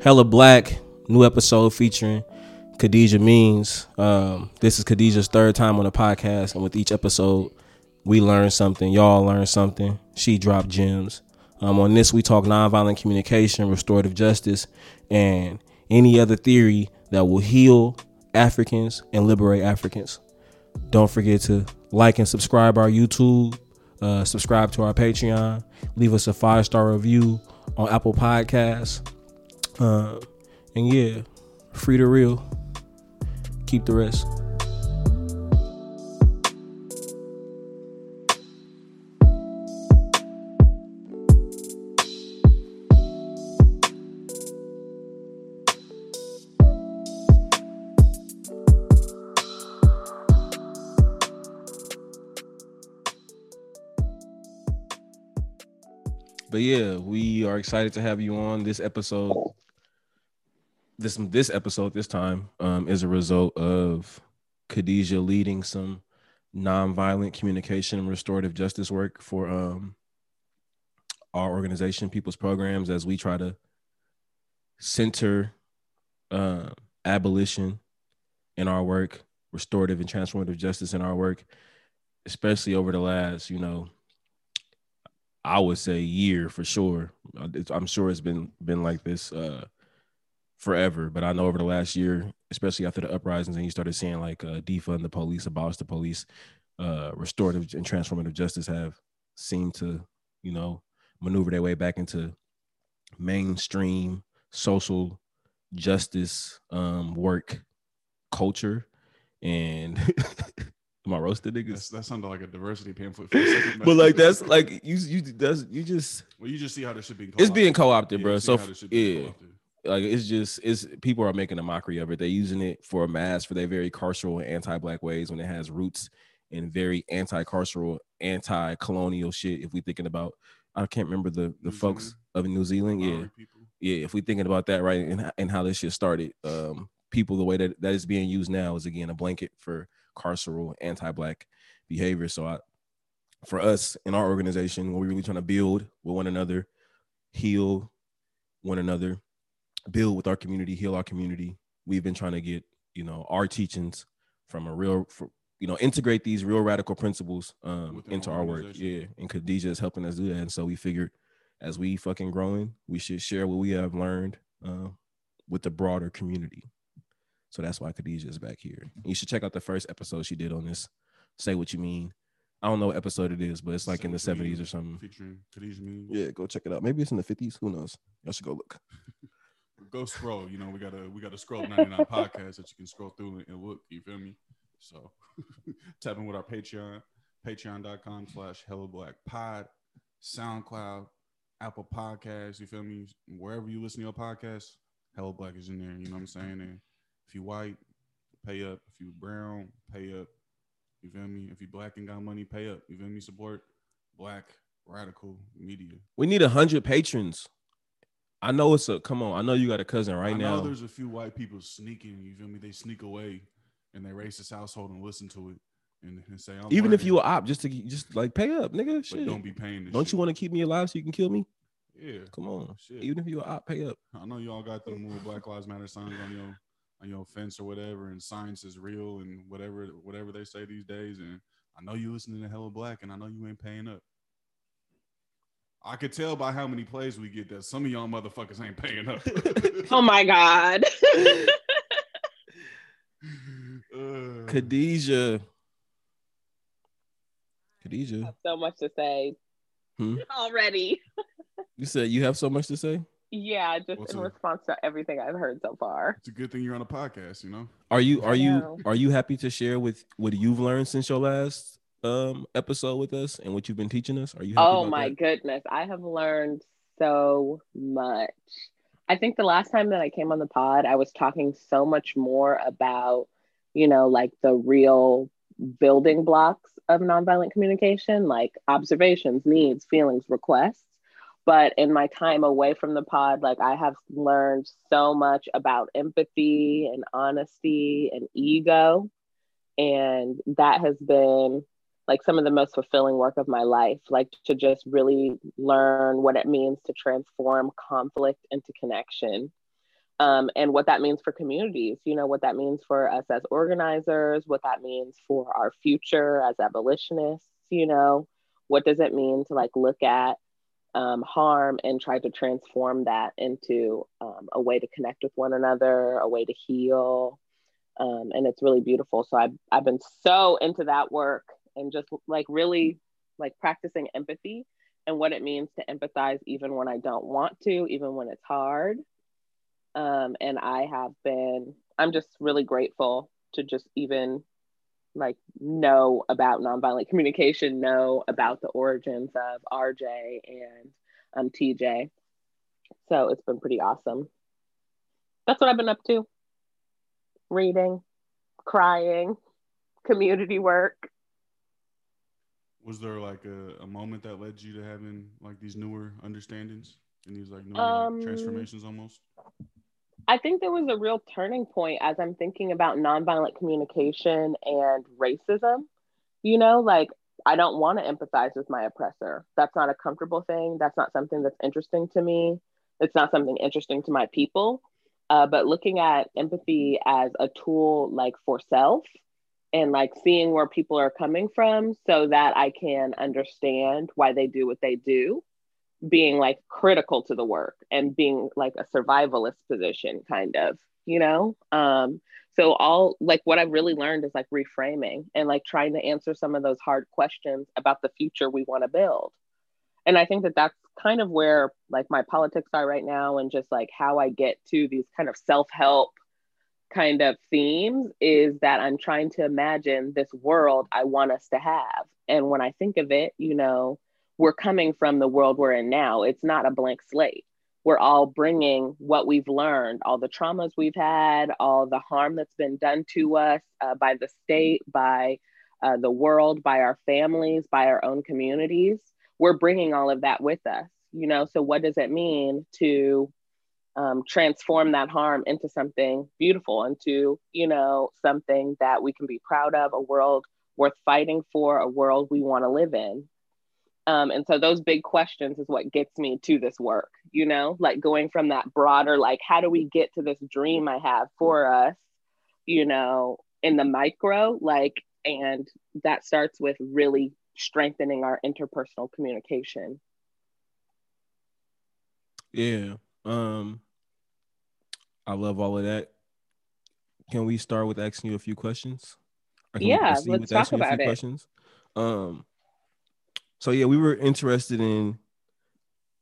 Hella Black, new episode featuring Khadijah Means. Um, this is Khadijah's third time on the podcast, and with each episode, we learn something. Y'all learn something. She dropped gems. Um, on this, we talk nonviolent communication, restorative justice, and any other theory that will heal Africans and liberate Africans. Don't forget to like and subscribe our YouTube, uh, subscribe to our Patreon, leave us a five star review on Apple Podcasts. And yeah, free to real. Keep the rest. But yeah, we are excited to have you on this episode. This this episode this time um, is a result of Khadijah leading some nonviolent communication and restorative justice work for um, our organization, People's Programs, as we try to center uh, abolition in our work, restorative and transformative justice in our work, especially over the last, you know, I would say year for sure. I'm sure it's been been like this uh, forever, but I know over the last year, especially after the uprisings, and you started seeing like uh, defund the police, abolish the police, uh, restorative and transformative justice have seemed to, you know, maneuver their way back into mainstream social justice um, work culture, and Am I roasted niggas? That's, that sounded like a diversity pamphlet. For a second, but like that's like you you that's you just well you just see how this should be. It's being co-opted, yeah, bro. So yeah, like it's just it's people are making a mockery of it. They're using it for a mask for their very carceral and anti-black ways when it has roots in very anti-carceral, anti-colonial shit. If we thinking about, I can't remember the the New folks Zealand. of New Zealand. Yeah, yeah. If we thinking about that right and and how this shit started, um, people the way that that is being used now is again a blanket for carceral, anti-black behavior. So I, for us in our organization, what we're really trying to build with one another, heal one another, build with our community, heal our community. We've been trying to get, you know, our teachings from a real, for, you know, integrate these real radical principles um, into our work. Yeah. And Khadijah is helping us do that. And so we figured as we fucking growing, we should share what we have learned uh, with the broader community. So that's why Khadijah is back here. You should check out the first episode she did on this. Say what you mean. I don't know what episode it is, but it's like in the seventies or something. Featuring Khadijah mean. Yeah, go check it out. Maybe it's in the fifties. Who knows? Y'all should go look. go scroll. You know, we got a we got a scroll 99 podcast that you can scroll through and look. You feel me? So tap in with our Patreon, patreon.com slash hella black pod, SoundCloud, Apple Podcasts, you feel me? Wherever you listen to your podcast, Hella Black is in there. You know what I'm saying? And if you white, pay up. If you brown, pay up. You feel me? If you black and got money, pay up. You feel me? Support black radical media. We need a hundred patrons. I know it's a come on. I know you got a cousin right I now. there's a few white people sneaking. You feel me? They sneak away in their racist household and listen to it and, and say, even if you are op, just to just like pay up, nigga. Shit. don't be paying. don't shit. you want to keep me alive so you can kill me? Yeah. Come on. Shit. Even if you are op, pay up. I know y'all got the move Black Lives Matter signs on your on your fence or whatever, and science is real and whatever whatever they say these days. And I know you listening to Hella Black, and I know you ain't paying up. I could tell by how many plays we get that some of y'all motherfuckers ain't paying up. oh my god. uh, Khadijah. Khadijah. so much to say hmm? already. you said you have so much to say? Yeah, just What's in a, response to everything I've heard so far. It's a good thing you're on a podcast, you know. Are you are you are you happy to share with what you've learned since your last um episode with us and what you've been teaching us? Are you Oh my that? goodness, I have learned so much. I think the last time that I came on the pod, I was talking so much more about, you know, like the real building blocks of nonviolent communication, like observations, needs, feelings, requests but in my time away from the pod like i have learned so much about empathy and honesty and ego and that has been like some of the most fulfilling work of my life like to just really learn what it means to transform conflict into connection um, and what that means for communities, you know, what that means for us as organizers, what that means for our future as abolitionists, you know, what does it mean to like look at um, harm and try to transform that into um, a way to connect with one another, a way to heal. Um, and it's really beautiful. So I've, I've been so into that work and just like really like practicing empathy and what it means to empathize even when I don't want to, even when it's hard. Um, and I have been, I'm just really grateful to just even like know about nonviolent communication, know about the origins of RJ and um, TJ. So it's been pretty awesome. That's what I've been up to reading, crying, community work. Was there like a, a moment that led you to having like these newer understandings and these like newer Um, like, transformations almost? I think there was a real turning point as I'm thinking about nonviolent communication and racism. You know, like I don't want to empathize with my oppressor. That's not a comfortable thing. That's not something that's interesting to me. It's not something interesting to my people. Uh, but looking at empathy as a tool like for self and like seeing where people are coming from so that I can understand why they do what they do being like critical to the work and being like a survivalist position kind of you know? Um so all like what i've really learned is like reframing and like trying to answer some of those hard questions about the future we want to build. And i think that that's kind of where like my politics are right now and just like how i get to these kind of self-help kind of themes is that i'm trying to imagine this world i want us to have and when i think of it you know we're coming from the world we're in now. It's not a blank slate. We're all bringing what we've learned, all the traumas we've had, all the harm that's been done to us uh, by the state, by uh, the world, by our families, by our own communities. We're bringing all of that with us, you know. So, what does it mean to um, transform that harm into something beautiful, into you know something that we can be proud of, a world worth fighting for, a world we want to live in? Um, and so those big questions is what gets me to this work, you know, like going from that broader, like, how do we get to this dream I have for us, you know, in the micro, like, and that starts with really strengthening our interpersonal communication. Yeah. Um, I love all of that. Can we start with asking you a few questions? Yeah, let's talk about it. Questions? Um, so yeah, we were interested in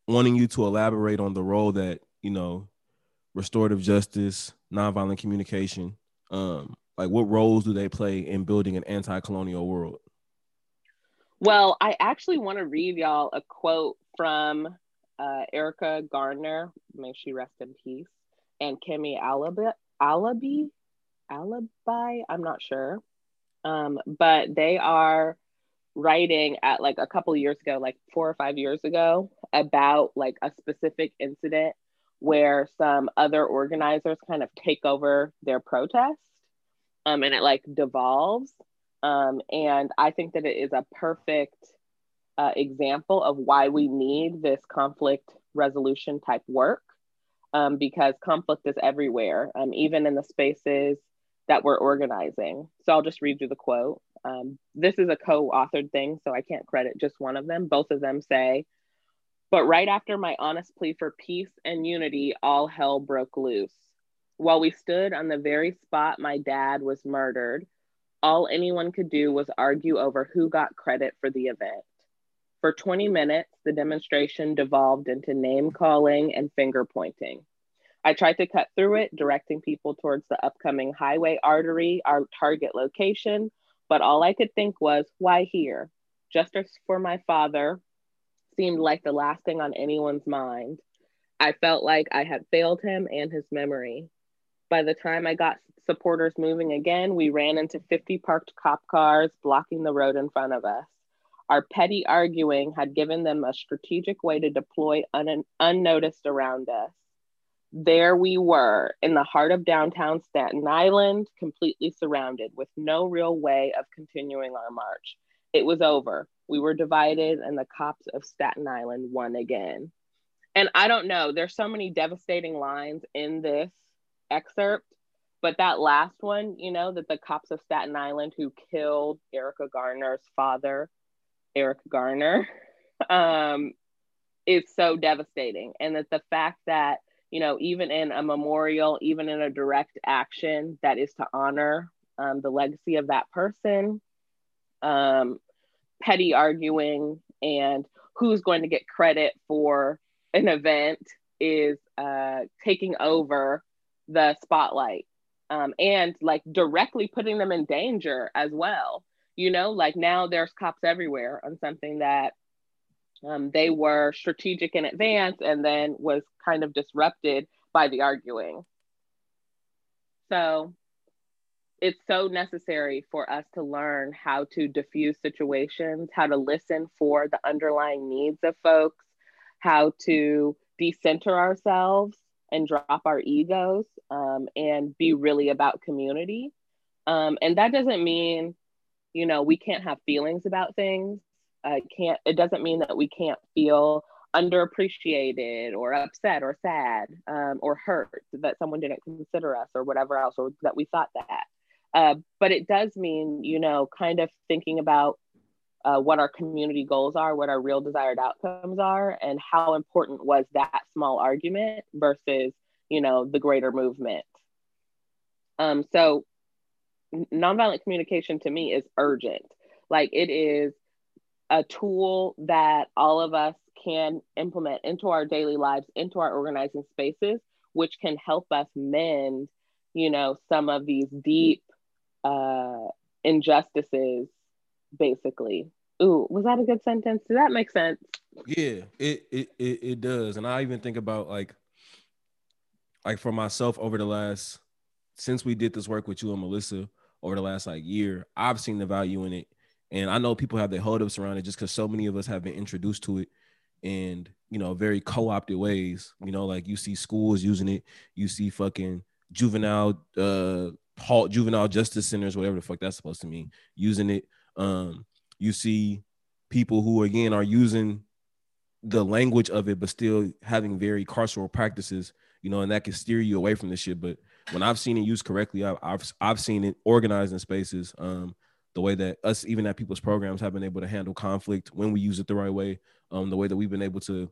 wanting you to elaborate on the role that you know restorative justice, nonviolent communication, um, like what roles do they play in building an anti-colonial world? Well, I actually want to read y'all a quote from uh, Erica Garner, may she rest in peace, and Kemi Alabi, Alabi, Alibi, I'm not sure, um, but they are writing at like a couple years ago, like four or five years ago, about like a specific incident where some other organizers kind of take over their protest um, and it like devolves. Um, and I think that it is a perfect uh, example of why we need this conflict resolution type work um, because conflict is everywhere, um, even in the spaces that we're organizing. So I'll just read you the quote. Um, this is a co authored thing, so I can't credit just one of them. Both of them say, but right after my honest plea for peace and unity, all hell broke loose. While we stood on the very spot my dad was murdered, all anyone could do was argue over who got credit for the event. For 20 minutes, the demonstration devolved into name calling and finger pointing. I tried to cut through it, directing people towards the upcoming highway artery, our target location, but all I could think was, why here? Justice for my father seemed like the last thing on anyone's mind. I felt like I had failed him and his memory. By the time I got supporters moving again, we ran into 50 parked cop cars blocking the road in front of us. Our petty arguing had given them a strategic way to deploy un- unnoticed around us there we were in the heart of downtown Staten Island, completely surrounded with no real way of continuing our march. It was over. We were divided, and the cops of Staten Island won again. And I don't know, there's so many devastating lines in this excerpt. But that last one, you know, that the cops of Staten Island who killed Erica Garner's father, Eric Garner, um, is so devastating. And that the fact that, you know, even in a memorial, even in a direct action that is to honor um, the legacy of that person, um, petty arguing and who's going to get credit for an event is uh, taking over the spotlight um, and like directly putting them in danger as well. You know, like now there's cops everywhere on something that um, they were strategic in advance and then was kind of disrupted by the arguing. So it's so necessary for us to learn how to diffuse situations, how to listen for the underlying needs of folks, how to decenter ourselves and drop our egos um, and be really about community. Um, and that doesn't mean, you know, we can't have feelings about things. I can't, it doesn't mean that we can't feel underappreciated or upset or sad um, or hurt that someone didn't consider us or whatever else, or that we thought that. Uh, but it does mean, you know, kind of thinking about uh, what our community goals are, what our real desired outcomes are, and how important was that small argument versus, you know, the greater movement. Um, so, nonviolent communication to me is urgent. Like it is a tool that all of us can implement into our daily lives, into our organizing spaces, which can help us mend, you know, some of these deep uh, injustices, basically. Ooh, was that a good sentence? Did that make sense? Yeah, it it it, it does. And I even think about like like for myself over the last since we did this work with you and Melissa over the last like year, I've seen the value in it. And I know people have their holdups around it just because so many of us have been introduced to it in, you know, very co-opted ways. You know, like you see schools using it, you see fucking juvenile uh halt juvenile justice centers, whatever the fuck that's supposed to mean, using it. Um, you see people who again are using the language of it, but still having very carceral practices, you know, and that can steer you away from this shit. But when I've seen it used correctly, I've I've, I've seen it organized in spaces. Um, the way that us, even at people's programs, have been able to handle conflict when we use it the right way. Um, the way that we've been able to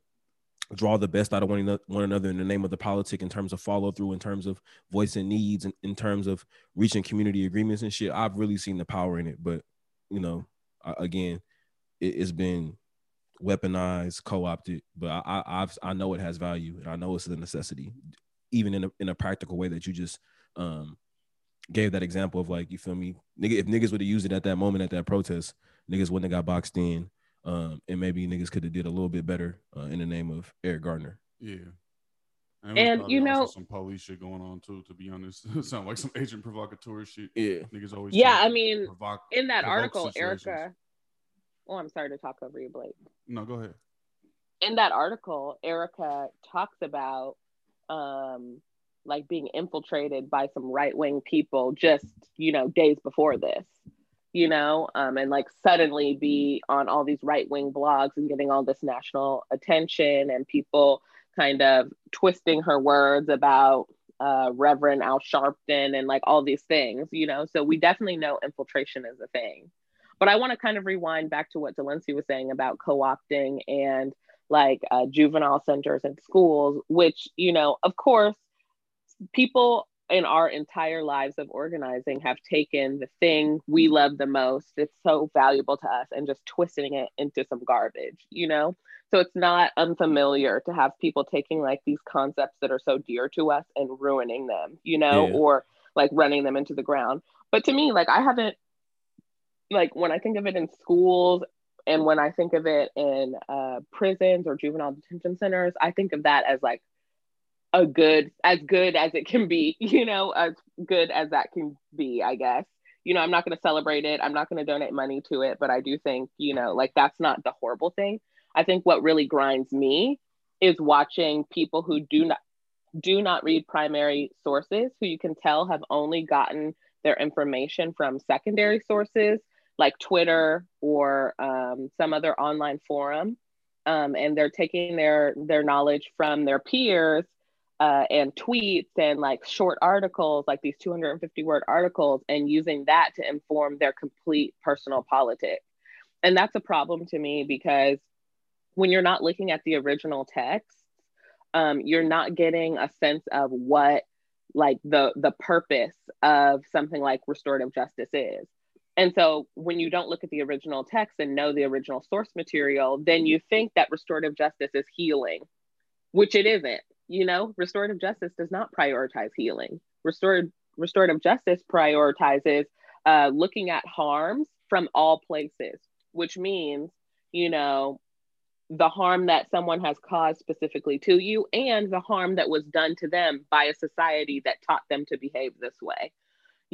draw the best out of one, one another in the name of the politic in terms of follow through in terms of voicing needs and in terms of reaching community agreements and shit i've really seen the power in it but you know again it, has been weaponized co-opted but I, I have i know it has value and i know it's a necessity even in a, in a practical way that you just um gave that example of like you feel me nigga if niggas would have used it at that moment at that protest niggas wouldn't have got boxed in um, and maybe niggas could have did a little bit better uh, in the name of Eric Garner. Yeah. And, and you know, some police shit going on too. To be honest, it sounds like some agent provocateur shit. Yeah, niggas always. Yeah, I mean, provoke, in that article, situations. Erica. Oh, I'm sorry to talk over you, Blake. No, go ahead. In that article, Erica talks about um, like being infiltrated by some right wing people just you know days before this you know, um, and like suddenly be on all these right wing blogs and getting all this national attention and people kind of twisting her words about uh, Reverend Al Sharpton and like all these things, you know. So we definitely know infiltration is a thing. But I want to kind of rewind back to what Delancey was saying about co opting and like uh, juvenile centers and schools, which, you know, of course, people in our entire lives of organizing have taken the thing we love the most. It's so valuable to us and just twisting it into some garbage you know? So it's not unfamiliar to have people taking like these concepts that are so dear to us and ruining them you know yeah. or like running them into the ground. But to me like i haven't like when i think of it in schools and when i think of it in uh, prisons or juvenile detention centers i think of that as like a good as good as it can be you know as good as that can be i guess. You know i'm not going to celebrate it. I'm not going to donate money to it but i do think you know like that's not the horrible thing. I think what really grinds me is watching people who do not do not read primary sources who you can tell have only gotten their information from secondary sources like twitter or um, some other online forum um, and they're taking their their knowledge from their peers uh, and tweets and like short articles, like these 250 word articles, and using that to inform their complete personal politics. And that's a problem to me because when you're not looking at the original text, um, you're not getting a sense of what like the the purpose of something like restorative justice is. And so when you don't look at the original text and know the original source material, then you think that restorative justice is healing, which it isn't. You know, restorative justice does not prioritize healing. Restorative restorative justice prioritizes uh, looking at harms from all places, which means, you know, the harm that someone has caused specifically to you and the harm that was done to them by a society that taught them to behave this way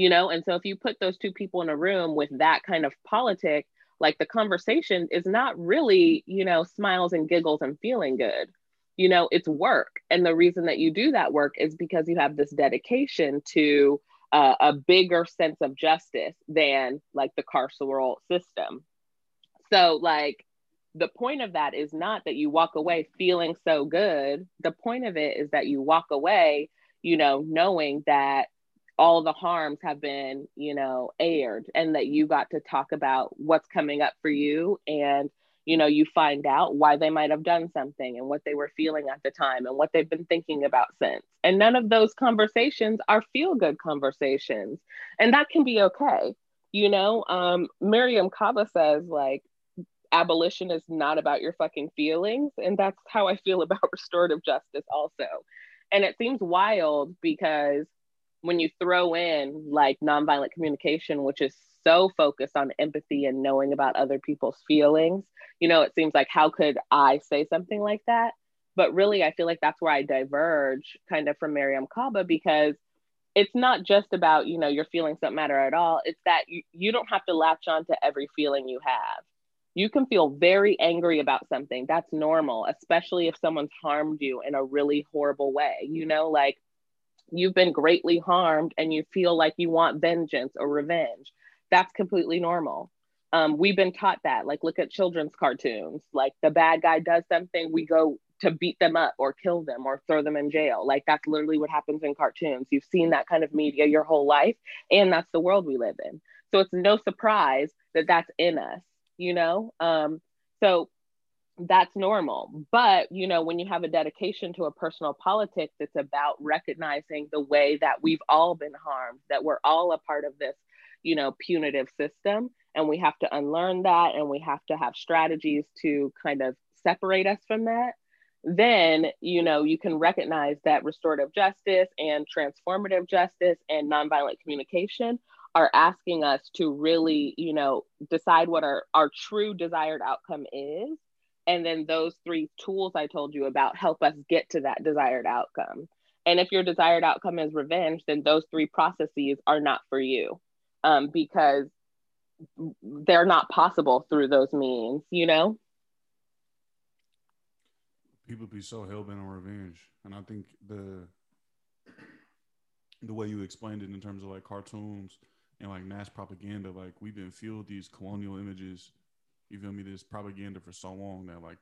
you know? And so if you put those two people in a room with that kind of politic like the conversation is not really you know smiles and giggles and feeling good. You know it's work. And the reason that you do that work is because you have this dedication to uh, a bigger sense of justice than like the carceral system. So like the point of that is not that you walk away feeling so good. The point of it is that you walk away, you know, knowing that all the harms have been, you know, aired and that you got to talk about what's coming up for you and you know, you find out why they might have done something and what they were feeling at the time and what they've been thinking about since. And none of those conversations are feel good conversations. And that can be okay. You know, um, Mariame Kaba says, like, abolition is not about your fucking feelings. And that's how I feel about restorative justice also. And it seems wild because when you throw in like nonviolent communication, which is so focused on empathy and knowing about other people's feelings, you know, it seems like how could I say something like that? But really, I feel like that's where I diverge kind of from Mariame Kaba because it's not just about, you know, your feelings don't matter at all. It's that you, you don't have to latch on to every feeling you have you can feel very angry about something. That's normal, especially if someone's harmed you in a really horrible way. You know, like you've been greatly harmed and you feel like you want vengeance or revenge. That's completely normal. Um, we've been taught that. Like, look at children's cartoons. Like, the bad guy does something, we go to beat them up or kill them or throw them in jail. Like, that's literally what happens in cartoons. You've seen that kind of media your whole life, and that's the world we live in. So, it's no surprise that that's in us you know? Um, so that's normal. But, you know, when you have a dedication to a personal politics, it's about recognizing the way that we've all been harmed, that we're all a part of this, you know, punitive system. And we have to unlearn that and we have to have strategies to kind of separate us from that. Then, you know, you can recognize that restorative justice and transformative justice and nonviolent communication are asking us to really, you know, decide what our, our true desired outcome is. And then those three tools I told you about help us get to that desired outcome. And if your desired outcome is revenge, then those three processes are not for you um, because they're not possible through those means, you know? People be so hell bent on revenge. And I think the the way you explained it in terms of like cartoons and like mass propaganda. Like we've been fueled these colonial images. You feel me? This propaganda for so long that like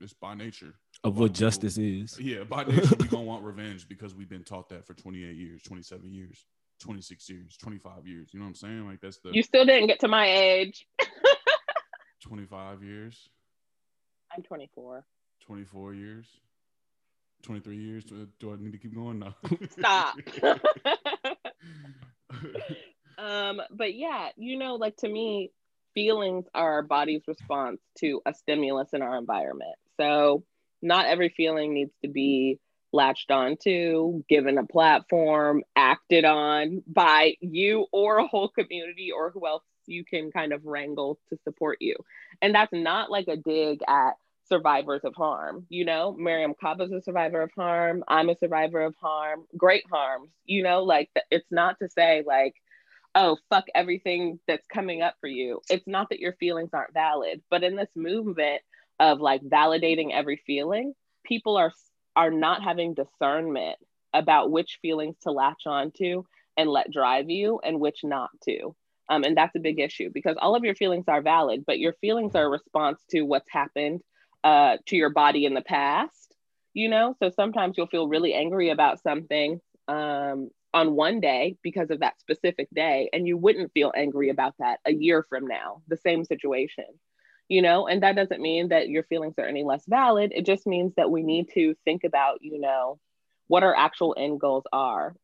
just by nature of what justice is. Yeah, by nature we gonna want revenge because we've been taught that for 28 years, 27 years, 26 years, 25 years. You know what I'm saying? Like that's the. You still didn't get to my age. 25 years. I'm 24. 24 years. 23 years. Do, do I need to keep going? No. Stop. Um, but yeah, you know, like to me, feelings are our body's response to a stimulus in our environment. So not every feeling needs to be latched onto, given a platform, acted on by you or a whole community or who else you can kind of wrangle to support you. And that's not like a dig at survivors of harm. You know, Mariame Kaba's a survivor of harm. I'm a survivor of harm, great harms. You know, like it's not to say like oh, fuck everything that's coming up for you. It's not that your feelings aren't valid, but in this movement of like validating every feeling, people are are not having discernment about which feelings to latch onto and let drive you and which not to. Um, and that's a big issue because all of your feelings are valid, but your feelings are a response to what's happened uh, to your body in the past you know? So sometimes you'll feel really angry about something um, on one day because of that specific day, and you wouldn't feel angry about that a year from now, the same situation, you know? And that doesn't mean that your feelings are any less valid. It just means that we need to think about, you know, what our actual end goals are.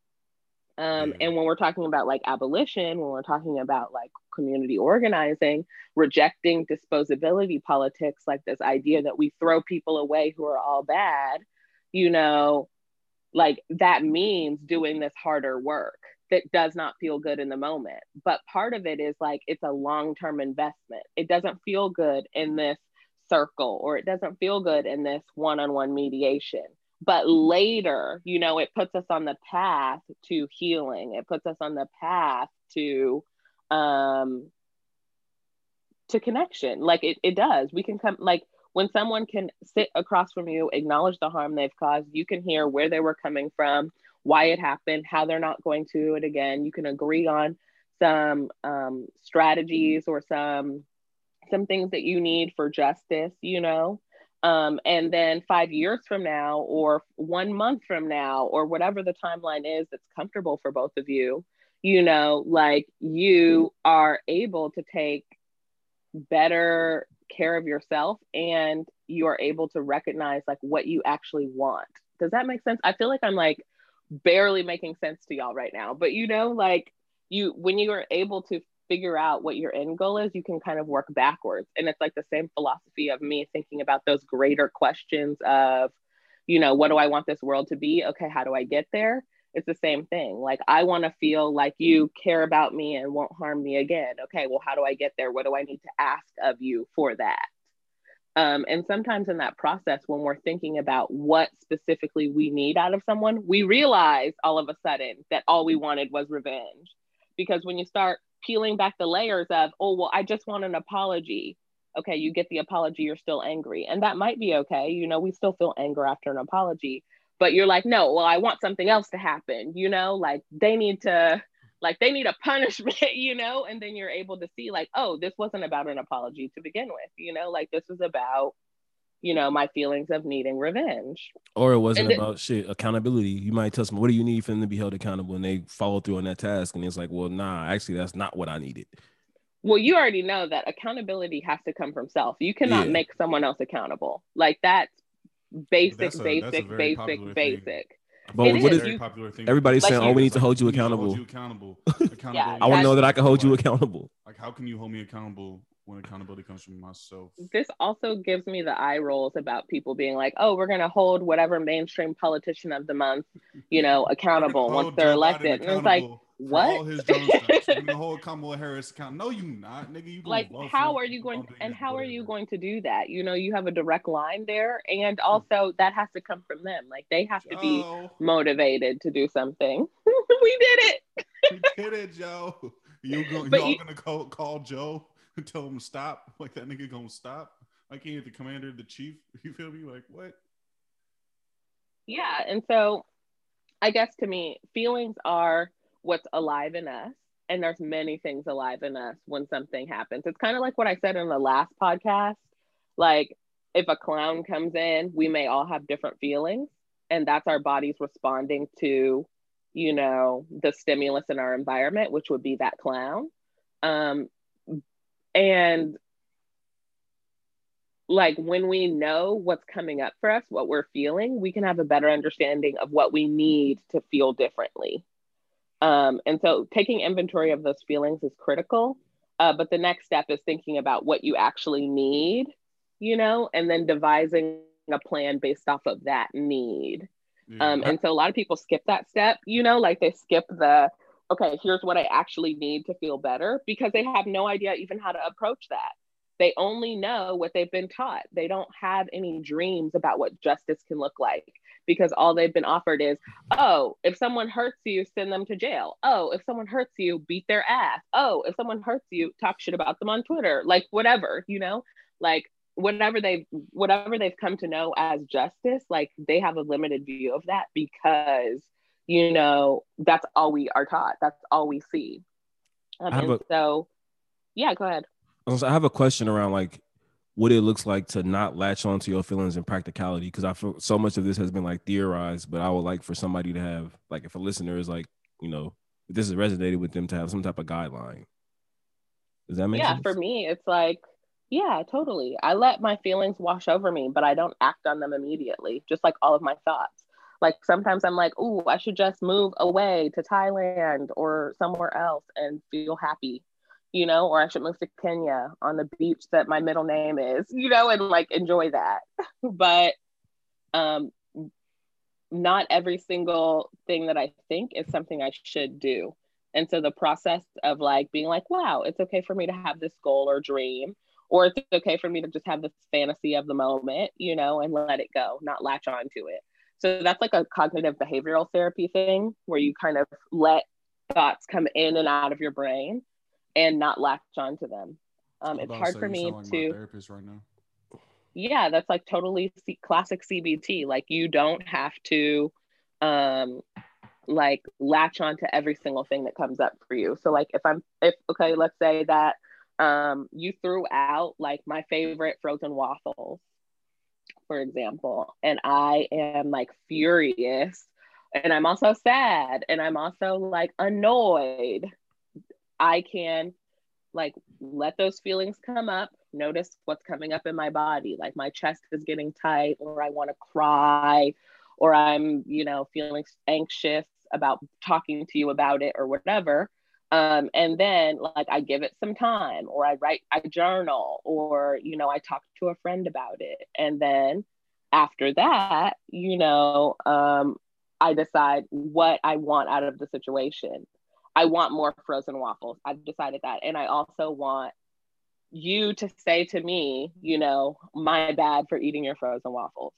Um, and when we're talking about like abolition, when we're talking about like community organizing, rejecting disposability politics, like this idea that we throw people away who are all bad, you know, like that means doing this harder work that does not feel good in the moment. But part of it is like it's a long term investment. It doesn't feel good in this circle or it doesn't feel good in this one on one mediation. But later, you know, it puts us on the path to healing, it puts us on the path to um to connection like it, it does we can come like when someone can sit across from you acknowledge the harm they've caused you can hear where they were coming from why it happened how they're not going to do it again. You can agree on some um, strategies or some some things that you need for justice you know? Um, and then five years from now or one month from now or whatever the timeline is that's comfortable for both of you you know, like you are able to take better care of yourself and you are able to recognize like what you actually want. Does that make sense? I feel like I'm like barely making sense to y'all right now, but you know, like you, when you are able to figure out what your end goal is, you can kind of work backwards. And it's like the same philosophy of me thinking about those greater questions of, you know, what do I want this world to be? Okay, how do I get there? It's the same thing. Like, I want to feel like you care about me and won't harm me again. Okay, well, how do I get there? What do I need to ask of you for that? Um, and sometimes in that process, when we're thinking about what specifically we need out of someone, we realize all of a sudden that all we wanted was revenge. Because when you start peeling back the layers of, oh, well, I just want an apology. Okay, you get the apology, you're still angry. And that might be okay. You know, we still feel anger after an apology but you're like no well i want something else to happen you know like they need to like they need a punishment you know and then you're able to see like oh this wasn't about an apology to begin with you know like this was about you know my feelings of needing revenge. Or it wasn't and about shit accountability. You might tell someone what do you need for them to be held accountable? And they follow through on that task and it's like well nah actually that's not what i needed. Well you already know that accountability has to come from self. You cannot yeah. make someone else accountable. Like that's basic, a, basic, basic, basic. But it what is, is popular thing. Everybody's like saying, "Oh, we need to hold you accountable." Hold you accountable. accountable. yeah, I want to know that I can hold you accountable. Like, how can you hold me accountable when accountability comes from myself? This also gives me the eye rolls about people being like, "Oh, we're gonna hold whatever mainstream politician of the month, you know, accountable once they're elected." And it's like, what? All his drone stops. You're gonna hold Kamala Harris account. No, you not, nigga. You like how are you going? To, And how are you going to do that? You know, you have a direct line there, and hmm. also that has to come from them. Like they have to be motivated to do something. we did it. we did it, Joe. You go, you, gonna call, call Joe tell him stop? Like that nigga gonna stop? He ain't the commander, the chief. You feel me? Like what? Yeah, and so I guess to me, feelings are what's alive in us and there's many things alive in us when something happens it's kind of like what i said in the last podcast like if a clown comes in we may all have different feelings and that's our bodies responding to you know the stimulus in our environment which would be that clown um and like when we know what's coming up for us what we're feeling we can have a better understanding of what we need to feel differently um, and so taking inventory of those feelings is critical. Uh, but the next step is thinking about what you actually need, you know, and then devising a plan based off of that need. Yeah. Um, and so a lot of people skip that step, you know, like they skip the, okay, here's what I actually need to feel better because they have no idea even how to approach that. They only know what they've been taught. They don't have any dreams about what justice can look like because all they've been offered is, oh, if someone hurts you, send them to jail. Oh, if someone hurts you, beat their ass. Oh, if someone hurts you, talk shit about them on Twitter. Like whatever, you know, like whatever they've whatever they've come to know as justice, like they have a limited view of that because you know that's all we are taught. That's all we see. Um, and a, so, yeah, go ahead. I have a question around like what it looks like to not latch on to your feelings and practicality because I feel so much of this has been like theorized, but I would like for somebody to have like if a listener is like, you know, if this has resonated with them to have some type of guideline. Does that make yeah, sense? for me, it's like, yeah, totally. I let my feelings wash over me, but I don't act on them immediately, just like all of my thoughts. Like sometimes I'm like, oh, I should just move away to Thailand or somewhere else and feel happy you know, or I should move to Kenya on the beach that my middle name is, you know, and like enjoy that. but um not every single thing that I think is something I should do. And so the process of like being like, wow, it's okay for me to have this goal or dream, or it's okay for me to just have this fantasy of the moment, you know, and let it go, not latch onto it. So that's like a cognitive behavioral therapy thing where you kind of let thoughts come in and out of your brain and not latch onto them. Um, it's hard for me like to. therapist right now. Yeah, that's like totally C- classic CBT. Like you don't have to, um, like latch on to every single thing that comes up for you. So like if I'm if okay, let's say that um you threw out like my favorite frozen waffles, for example, and I am like furious and I'm also sad and I'm also like annoyed I can like let those feelings come up, notice what's coming up in my body, like my chest is getting tight, or I want to cry, or I'm, you know, feeling anxious about talking to you about it or whatever. Um, and then like I give it some time, or I write, I journal, or, you know, I talk to a friend about it. And then after that, you know, um, I decide what I want out of the situation. I want more frozen waffles. I've decided that. And I also want you to say to me, you know, my bad for eating your frozen waffles.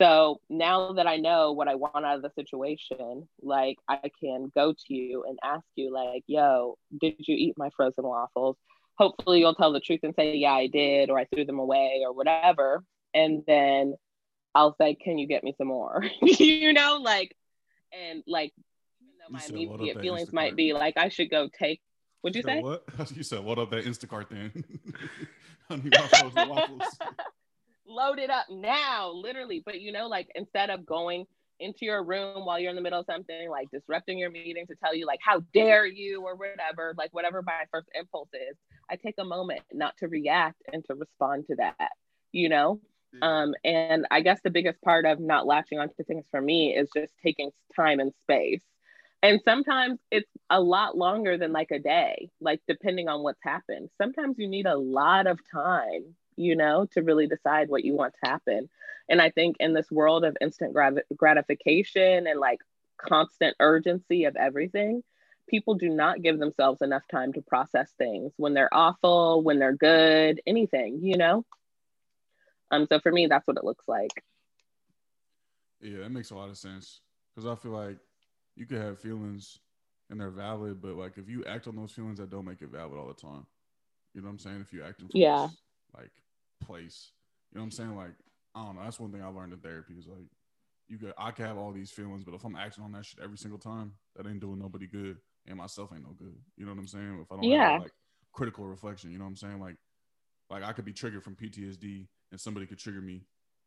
So now that I know what I want out of the situation, like I can go to you and ask you, like, yo, did you eat my frozen waffles? Hopefully you'll tell the truth and say, yeah, I did, or I threw them away, or whatever. And then I'll say, can you get me some more? you know, like, and like my immediate feelings might be like I should go take. What'd you, you say? What you said? What up that Instacart thing? Load it up now, literally. But you know, like instead of going into your room while you're in the middle of something, like disrupting your meeting to tell you like how dare you or whatever, like whatever my first impulse is, I take a moment not to react and to respond to that. You know, um, and I guess the biggest part of not latching onto things for me is just taking time and space and sometimes it's a lot longer than like a day like depending on what's happened sometimes you need a lot of time you know to really decide what you want to happen and i think in this world of instant grat- gratification and like constant urgency of everything people do not give themselves enough time to process things when they're awful when they're good anything you know um so for me that's what it looks like yeah it makes a lot of sense because i feel like you could have feelings and they're valid, but like if you act on those feelings, that don't make it valid all the time. You know what I'm saying? If you act in yeah. Like place, you know what I'm saying? Like I don't know. That's one thing I learned in therapy is like you could I could have all these feelings, but if I'm acting on that shit every single time, that ain't doing nobody good, and myself ain't no good. You know what I'm saying? If I don't yeah. have like critical reflection, you know what I'm saying? Like like I could be triggered from PTSD, and somebody could trigger me,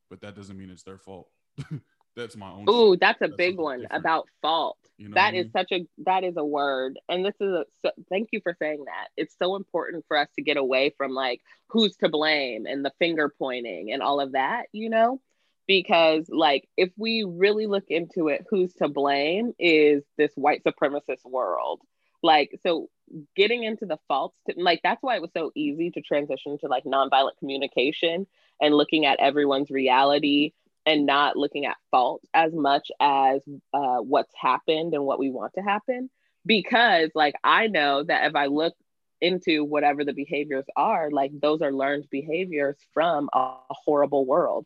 but that doesn't mean it's their fault. that's my own. Ooh, that's a that's big one different. about fault. You know that is mean? such a that is a word, and this is a so, thank you for saying that. It's so important for us to get away from like who's to blame and the finger pointing and all of that, you know, because like if we really look into it, who's to blame is this white supremacist world. Like so, getting into the faults, to, like that's why it was so easy to transition to like nonviolent communication and looking at everyone's reality and not looking at fault as much as uh, what's happened and what we want to happen. Because, like, I know that if I look into whatever the behaviors are, like, those are learned behaviors from a horrible world.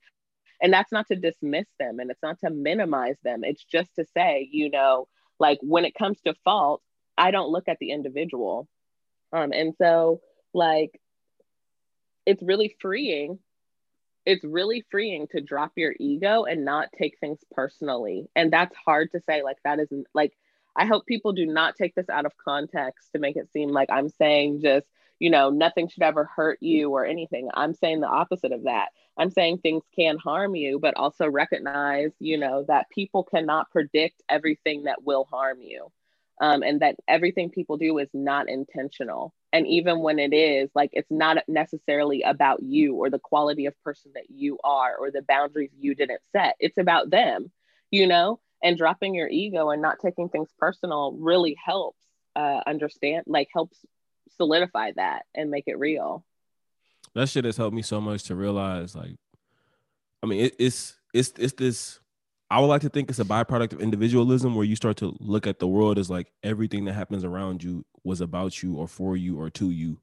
And that's not to dismiss them and it's not to minimize them. It's just to say, you know, like, when it comes to fault, I don't look at the individual. Um, and so, like, it's really freeing it's really freeing to drop your ego and not take things personally. And that's hard to say. Like, that isn't like, I hope people do not take this out of context to make it seem like I'm saying just, you know, nothing should ever hurt you or anything. I'm saying the opposite of that. I'm saying things can harm you, but also recognize, you know, that people cannot predict everything that will harm you. Um, and that everything people do is not intentional. And even when it is, like, it's not necessarily about you or the quality of person that you are or the boundaries you didn't set. It's about them, you know? And dropping your ego and not taking things personal really helps uh, understand, like, helps solidify that and make it real that shit has helped me so much to realize like i mean it, it's it's it's this i would like to think it's a byproduct of individualism where you start to look at the world as like everything that happens around you was about you or for you or to you.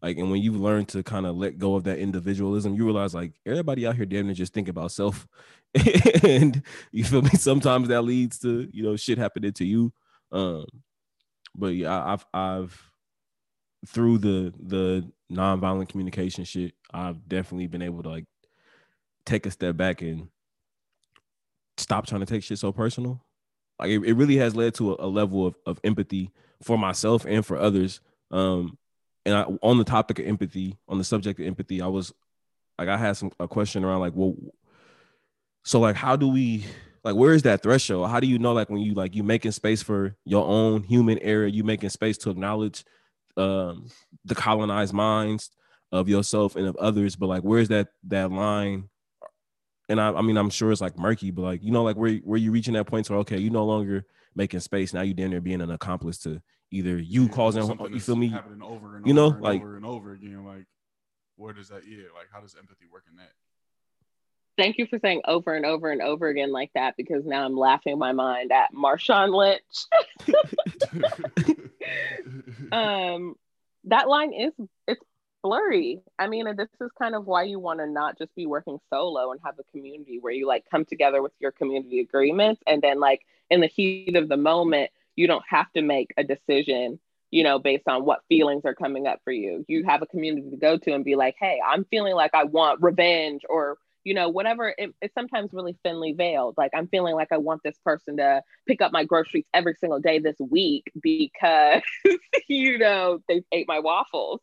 Like and when you learn to kind of let go of that individualism you realize like everybody out here damn near just think about self. And you feel me? Sometimes that leads to you know shit happening to you. Um but yeah i've i've through the the nonviolent communication shit, I've definitely been able to like take a step back and stop trying to take shit so personal. Like it, it really has led to a, a, level of, of empathy for myself and for others. Um, and I, on the topic of empathy, on the subject of empathy, I was like, I had some a question around like, well, so like, how do we like, where is that threshold? How do you know like when you like you making space for your own human error, you making space to acknowledge um, the colonized minds of yourself and of others, but like where's that that line? And I, I mean, I'm sure it's like murky, but like you know, like where where you reaching that point where okay, you no longer making space. Now you down there being an accomplice to either you yeah, causing you feel me happening over and you know over and like over and over again. Like where does that yeah? Like how does empathy work in that? Thank you for saying over and over and over again like that because now I'm laughing my mind at Marshawn Lynch. um, that line is it's blurry. I mean, and this is kind of why you want to not just be working solo and have a community where you like come together with your community agreements and then like in the heat of the moment, you don't have to make a decision, you know, based on what feelings are coming up for you. You have a community to go to and be like, "Hey, I'm feeling like I want revenge or you know, whatever. It, it's sometimes really thinly veiled. Like I'm feeling like I want this person to pick up my groceries every single day this week because, you know, they ate my waffles.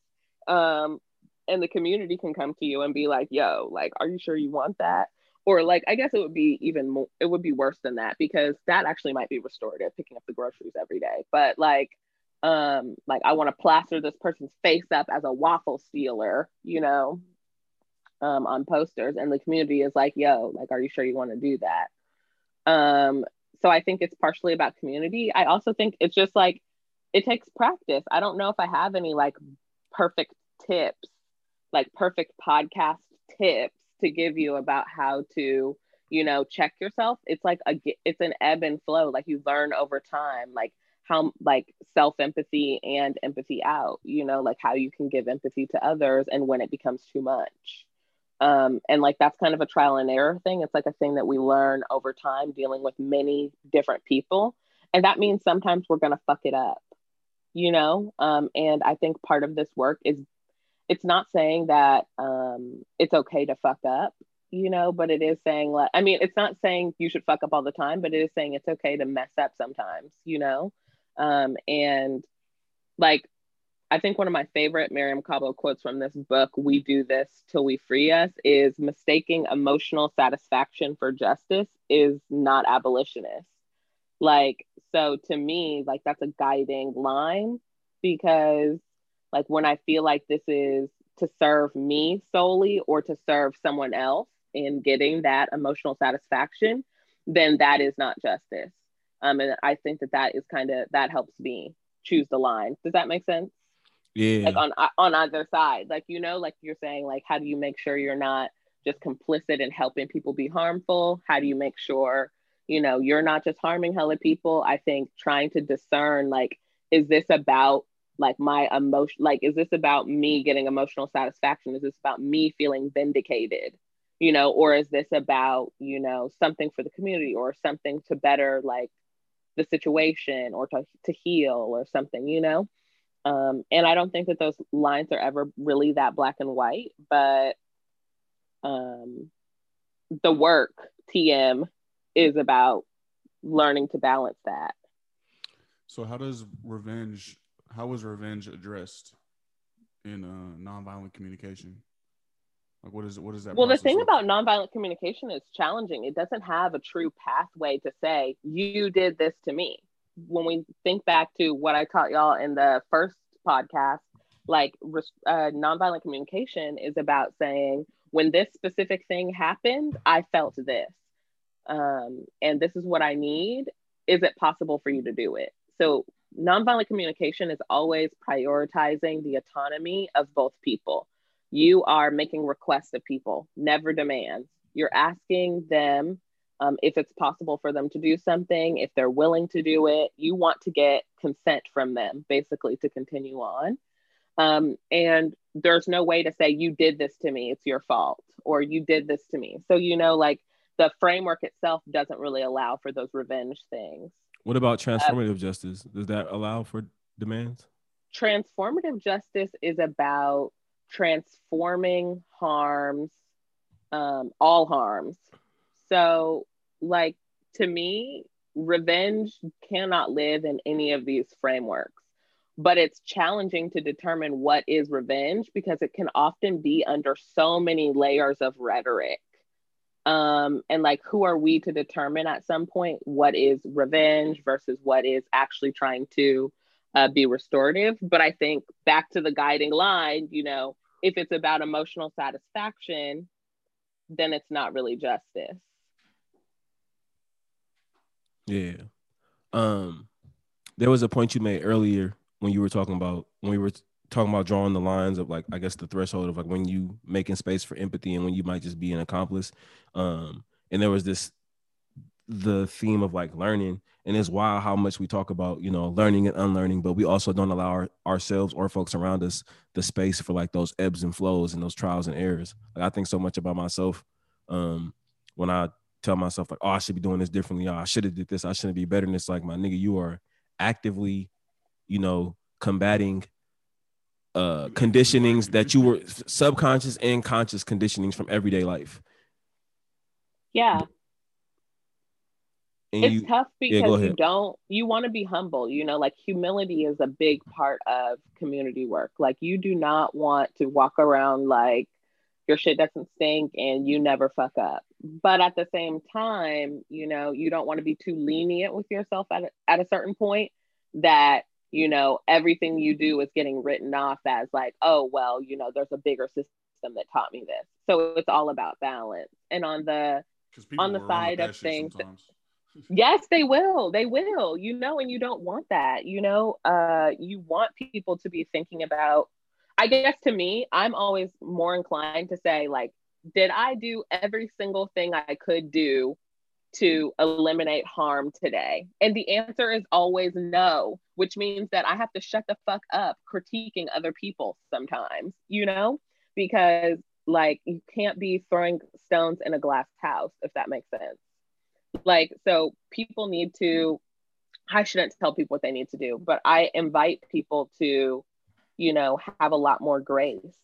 Um, and the community can come to you and be like, yo, like, are you sure you want that? Or like, I guess it would be even more, it would be worse than that because that actually might be restorative, picking up the groceries every day. But like, um, like I want to plaster this person's face up as a waffle stealer, you know, um, on posters, and the community is like, "Yo, like, are you sure you want to do that?" Um, so I think it's partially about community. I also think it's just like it takes practice. I don't know if I have any like perfect tips, like perfect podcast tips to give you about how to, you know, check yourself. It's like a it's an ebb and flow. Like you learn over time, like how like self empathy and empathy out. You know, like how you can give empathy to others and when it becomes too much. Um, and like that's kind of a trial and error thing. It's like a thing that we learn over time dealing with many different people. And that means sometimes we're going to fuck it up, you know? Um, and I think part of this work is it's not saying that um, it's okay to fuck up, you know, but it is saying, like, I mean, it's not saying you should fuck up all the time, but it is saying it's okay to mess up sometimes, you know? Um, and like I think one of my favorite Mariame Kaba quotes from this book, We Do This Till We Free Us, is mistaking emotional satisfaction for justice is not abolitionist. Like, so to me, like that's a guiding line because, like, when I feel like this is to serve me solely or to serve someone else in getting that emotional satisfaction, then that is not justice. Um, and I think that that is kind of that helps me choose the line. Does that make sense? yeah like on on either side like you know like you're saying like how do you make sure you're not just complicit in helping people be harmful how do you make sure you know you're not just harming hella people. I think trying to discern like is this about like my emotion like is this about me getting emotional satisfaction? Is this about me feeling vindicated you know or is this about you know something for the community or something to better like the situation or to, to heal or something you know? Um, and I don't think that those lines are ever really that black and white, but um, the work TM is about learning to balance that. So how does revenge how was revenge addressed in uh, nonviolent communication? Like, what is what is that? Well, the thing like? about nonviolent communication is challenging. It doesn't have a true pathway to say you did this to me. When we think back to what I taught y'all in the first podcast, like uh, nonviolent communication is about saying when this specific thing happened, I felt this, um, and this is what I need. Is it possible for you to do it? So nonviolent communication is always prioritizing the autonomy of both people. You are making requests of people, never demands. You're asking them um, if it's possible for them to do something, if they're willing to do it. You want to get consent from them, basically, to continue on. Um, and there's no way to say, you did this to me, it's your fault, or you did this to me. So, you know, like the framework itself doesn't really allow for those revenge things. What about transformative justice? Does that allow for demands? Transformative justice is about transforming harms, um, all harms. So, like, to me, revenge cannot live in any of these frameworks. But it's challenging to determine what is revenge because it can often be under so many layers of rhetoric um, and like who are we to determine at some point what is revenge versus what is actually trying to uh, be restorative? But i think back to the guiding line you know if it's about emotional satisfaction then it's not really justice. Yeah. Um there was a point you made earlier when you were talking about when we were talking about drawing the lines of like I guess the threshold of like when you making space for empathy and when you might just be an accomplice. Um, and there was this the theme of like learning and it's wild how much we talk about you know learning and unlearning but we also don't allow our, ourselves or folks around us the space for like those ebbs and flows and those trials and errors. Like i think so much about myself um when i tell myself like oh i should be doing this differently. Oh, i should have did this. I shouldn't be better and it's like my nigga you are actively you know combating uh conditionings that you were subconscious and conscious conditionings from everyday life. Yeah. And it's you, tough because yeah, you don't you want to be humble, you know, like humility is a big part of community work. Like you do not want to walk around like your shit doesn't stink and you never fuck up. But at the same time, you know, you don't want to be too lenient with yourself at a, at a certain point that you know, everything you do is getting written off as like, oh, well, you know, there's a bigger system that taught me this. So it's all about balance. And on the on the side of things, yes, they will. They will, you know, and you don't want that, you know, uh, you want people to be thinking about, I guess to me, I'm always more inclined to say, like, did I do every single thing I could do to eliminate harm today? And the answer is always no, which means that I have to shut the fuck up critiquing other people sometimes, you know, because like you can't be throwing stones in a glass house, if that makes sense. Like, so people need to, I shouldn't tell people what they need to do, but I invite people to, you know, have a lot more grace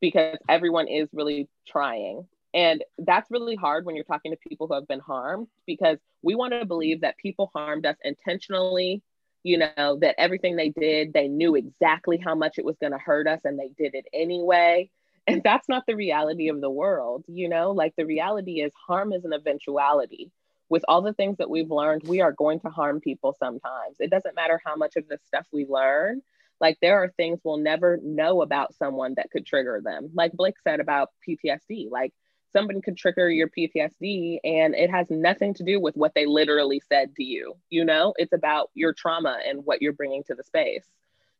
because everyone is really trying and that's really hard when you're talking to people who have been harmed because we want to believe that people harmed us intentionally, you know, that everything they did, they knew exactly how much it was going to hurt us and they did it anyway. And that's not the reality of the world, you know, like the reality is harm is an eventuality. With all the things that we've learned, we are going to harm people sometimes. It doesn't matter how much of this stuff we learn, like there are things we'll never know about someone that could trigger them. Like Blake said about PTSD, like somebody could trigger your PTSD and it has nothing to do with what they literally said to you. You know, it's about your trauma and what you're bringing to the space.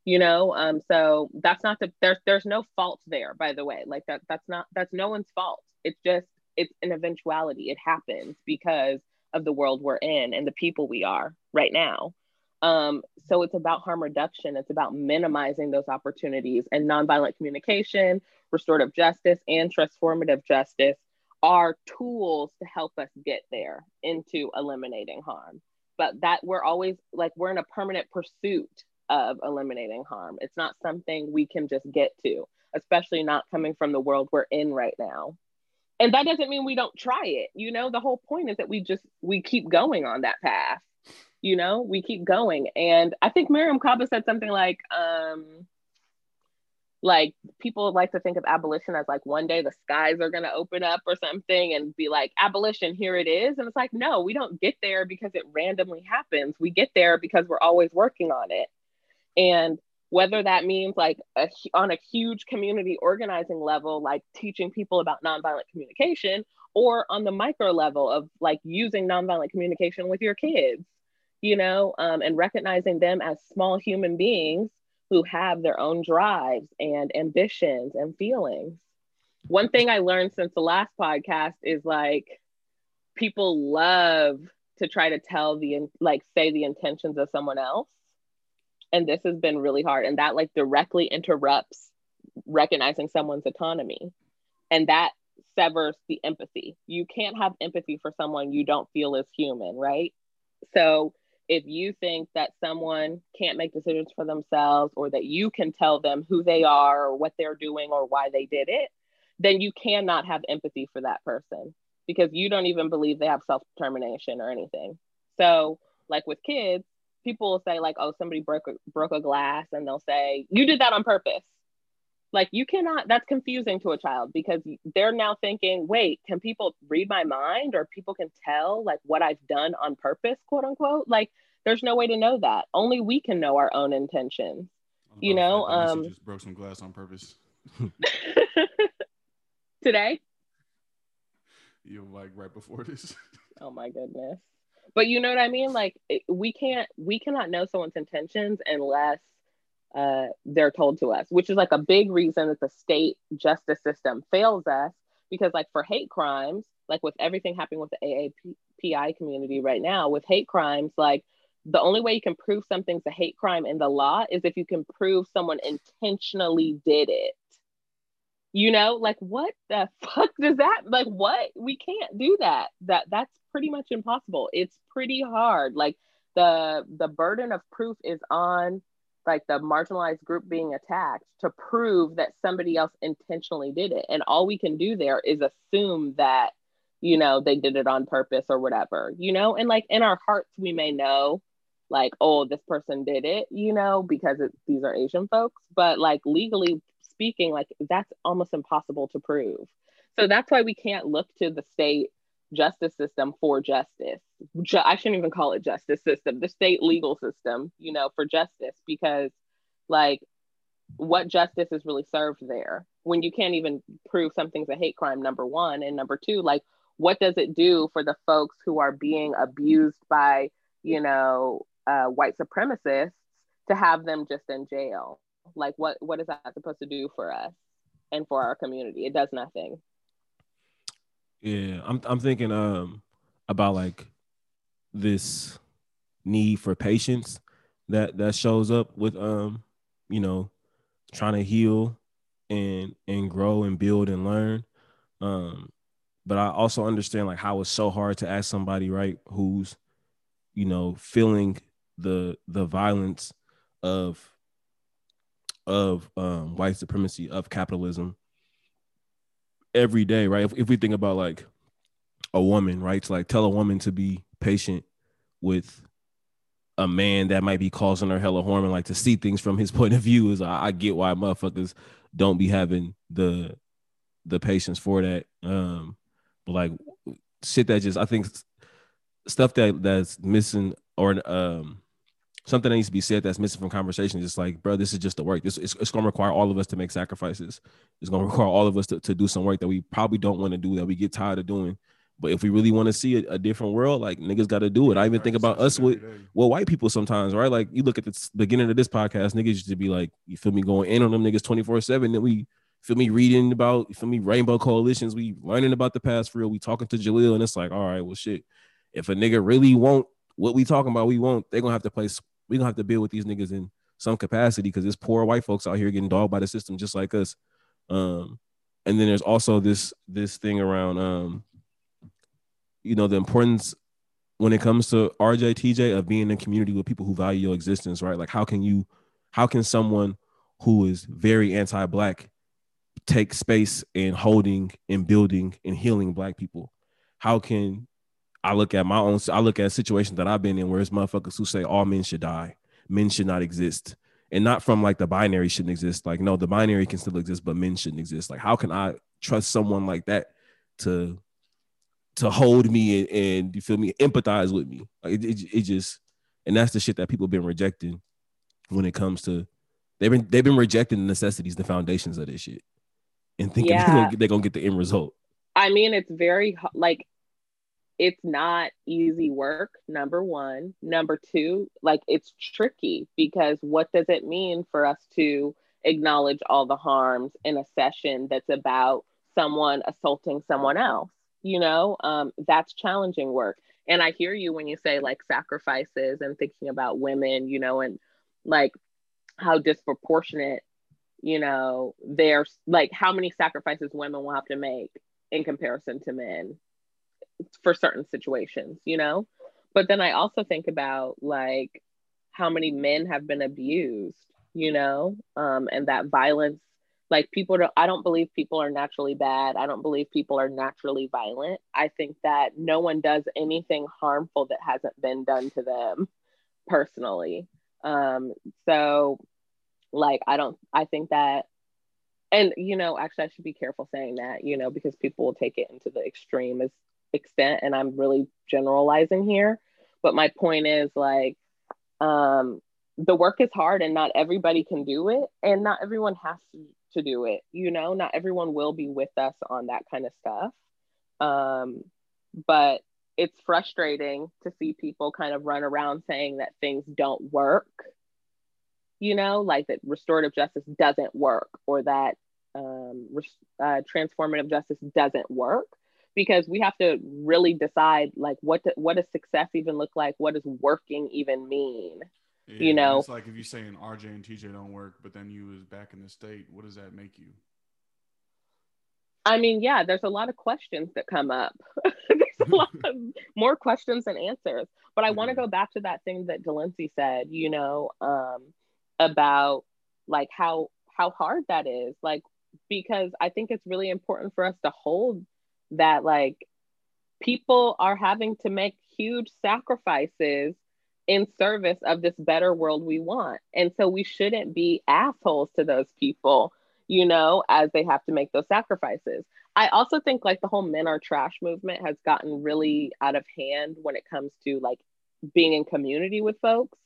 You know, um, so that's not the there's there's no fault there, by the way. Like that that's not that's no one's fault. It's just it's an eventuality. It happens because of the world we're in and the people we are right now. Um, so it's about harm reduction. It's about minimizing those opportunities and nonviolent communication, restorative justice, and transformative justice are tools to help us get there into eliminating harm. But that we're always like we're in a permanent pursuit of eliminating harm. It's not something we can just get to, especially not coming from the world we're in right now. And that doesn't mean we don't try it. You know, the whole point is that we just we keep going on that path you know we keep going and i think mariame kaba said something like um like people like to think of abolition as like one day the skies are going to open up or something and be like abolition here it is. And it's like no we don't get there because it randomly happens. We get there because we're always working on it. And whether that means like a, on a huge community organizing level like teaching people about nonviolent communication or on the micro level of like using nonviolent communication with your kids you know um, and recognizing them as small human beings who have their own drives and ambitions and feelings. One thing I learned since the last podcast is like people love to try to tell the like say the intentions of someone else. And this has been really hard and that like directly interrupts recognizing someone's autonomy. And that severs the empathy. You can't have empathy for someone you don't feel is human, right? So if you think that someone can't make decisions for themselves or that you can tell them who they are or what they're doing or why they did it, then you cannot have empathy for that person because you don't even believe they have self determination or anything. So, like with kids, people will say like, "Oh, somebody broke a, broke a glass," and they'll say, "You did that on purpose." Like you cannot. That's confusing to a child because they're now thinking, "Wait, can people read my mind or people can tell like what I've done on purpose, quote unquote?" Like there's no way to know that. Only we can know our own intentions. You know, um, just broke some glass on purpose. today. You like right before this. oh my goodness. But you know what I mean? Like we can't, we cannot know someone's intentions unless uh, they're told to us, which is like a big reason that the state justice system fails us. Because like for hate crimes, like with everything happening with the AAPI community right now, with hate crimes, like the only way you can prove something's a hate crime in the law is if you can prove someone intentionally did it. You know, like what the fuck does that like what? We can't do that. That that's pretty much impossible. It's pretty hard. Like the the burden of proof is on like the marginalized group being attacked to prove that somebody else intentionally did it. And all we can do there is assume that, you know, they did it on purpose or whatever, you know, and like in our hearts, we may know like, oh, this person did it, you know, because it, these are Asian folks. But like legally speaking, like that's almost impossible to prove. So that's why we can't look to the state justice system for justice. Ju- I shouldn't even call it justice system, the state legal system, you know, for justice, because like what justice is really served there when you can't even prove something's a hate crime, number one. And number two, like, what does it do for the folks who are being abused by, you know, uh, white supremacists to have them just in jail. Like, what what is that supposed to do for us and for our community? It does nothing. Yeah, I'm I'm thinking um about like this need for patience that that shows up with um you know trying to heal and and grow and build and learn. Um but i also understand like how it's so hard to ask somebody right who's you know feeling the the violence of of um, white supremacy of capitalism every day, right? If, if we think about like a woman, right, to like tell a woman to be patient with a man that might be causing her hella harm and like to see things from his point of view is I, I get why motherfuckers don't be having the the patience for that. Um, but like shit that just I think stuff that that's missing or um something that needs to be said that's missing from conversation is like, bro, this is just the work. This it's, it's going to require all of us to make sacrifices. It's going to require all of us to, to do some work that we probably don't want to do that we get tired of doing. But if we really want to see a, a, different world, like niggas got to do it. I even think about us with well, white people sometimes, right? Like you look at the beginning of this podcast, niggas used to be like, you feel me, going in on them niggas twenty four seven. Then we feel me reading about, feel me, rainbow coalitions. We learning about the past for real. We talking to Jaleel, and it's like, all right, well, shit. If a nigga really want what we talking about, we won't. They're gonna have to play we gonna have to deal with these niggas in some capacity because there's poor white folks out here getting dogged by the system just like us. Um, and then there's also this this thing around um, you know, the importance when it comes to RJ TJ of being in community with people who value your existence, right? Like how can you how can someone who is very anti-black take space in holding and building and healing black people? How can I look at my own, I look at situations that I've been in where it's motherfuckers who say all men should die, men should not exist. and not from like the binary shouldn't exist. Like, no, the binary can still exist, but men shouldn't exist. Like, how can I trust someone like that to to hold me and, and you feel me, empathize with me? Like, it, it, it just, and that's the shit that people have been rejecting when it comes to they've been they've been rejecting the necessities, the foundations of this shit, and thinking yeah. they're, gonna, they're gonna get the end result. I mean, it's very like it's not easy work number one. Number two like it's tricky because what does it mean for us to acknowledge all the harms in a session that's about someone assaulting someone else you know? Um, that's challenging work. And i hear you when you say like sacrifices and thinking about women you know and like how disproportionate you know there's like how many sacrifices women will have to make in comparison to men for certain situations, you know? But then I also think about like how many men have been abused, you know, um, and that violence. Like people don't, I don't believe people are naturally bad. I don't believe people are naturally violent. I think that no one does anything harmful that hasn't been done to them personally. Um, so like I don't I think that and you know actually I should be careful saying that, you know, because people will take it into the extreme as extent and i'm really generalizing here but my point is like um the work is hard and not everybody can do it and not everyone has to, to do it you know? Not everyone will be with us on that kind of stuff. Um but it's frustrating to see people kind of run around saying that things don't work you know? Like that restorative justice doesn't work or that um, uh, transformative justice doesn't work because we have to really decide like what to, what does success even look like? What does working even mean? Yeah, you know? it's like if you're saying rj and tj don't work but then you was back in the state what does that make you? I mean yeah there's a lot of questions that come up. There's a lot of more questions than answers. But i want to go back to that thing that delancey said you know um, about like how how hard that is. Like because i think it's really important for us to hold that like people are having to make huge sacrifices in service of this better world we want. And so we shouldn't be assholes to those people, you know, as they have to make those sacrifices. I also think like the whole men are trash movement has gotten really out of hand when it comes to like being in community with folks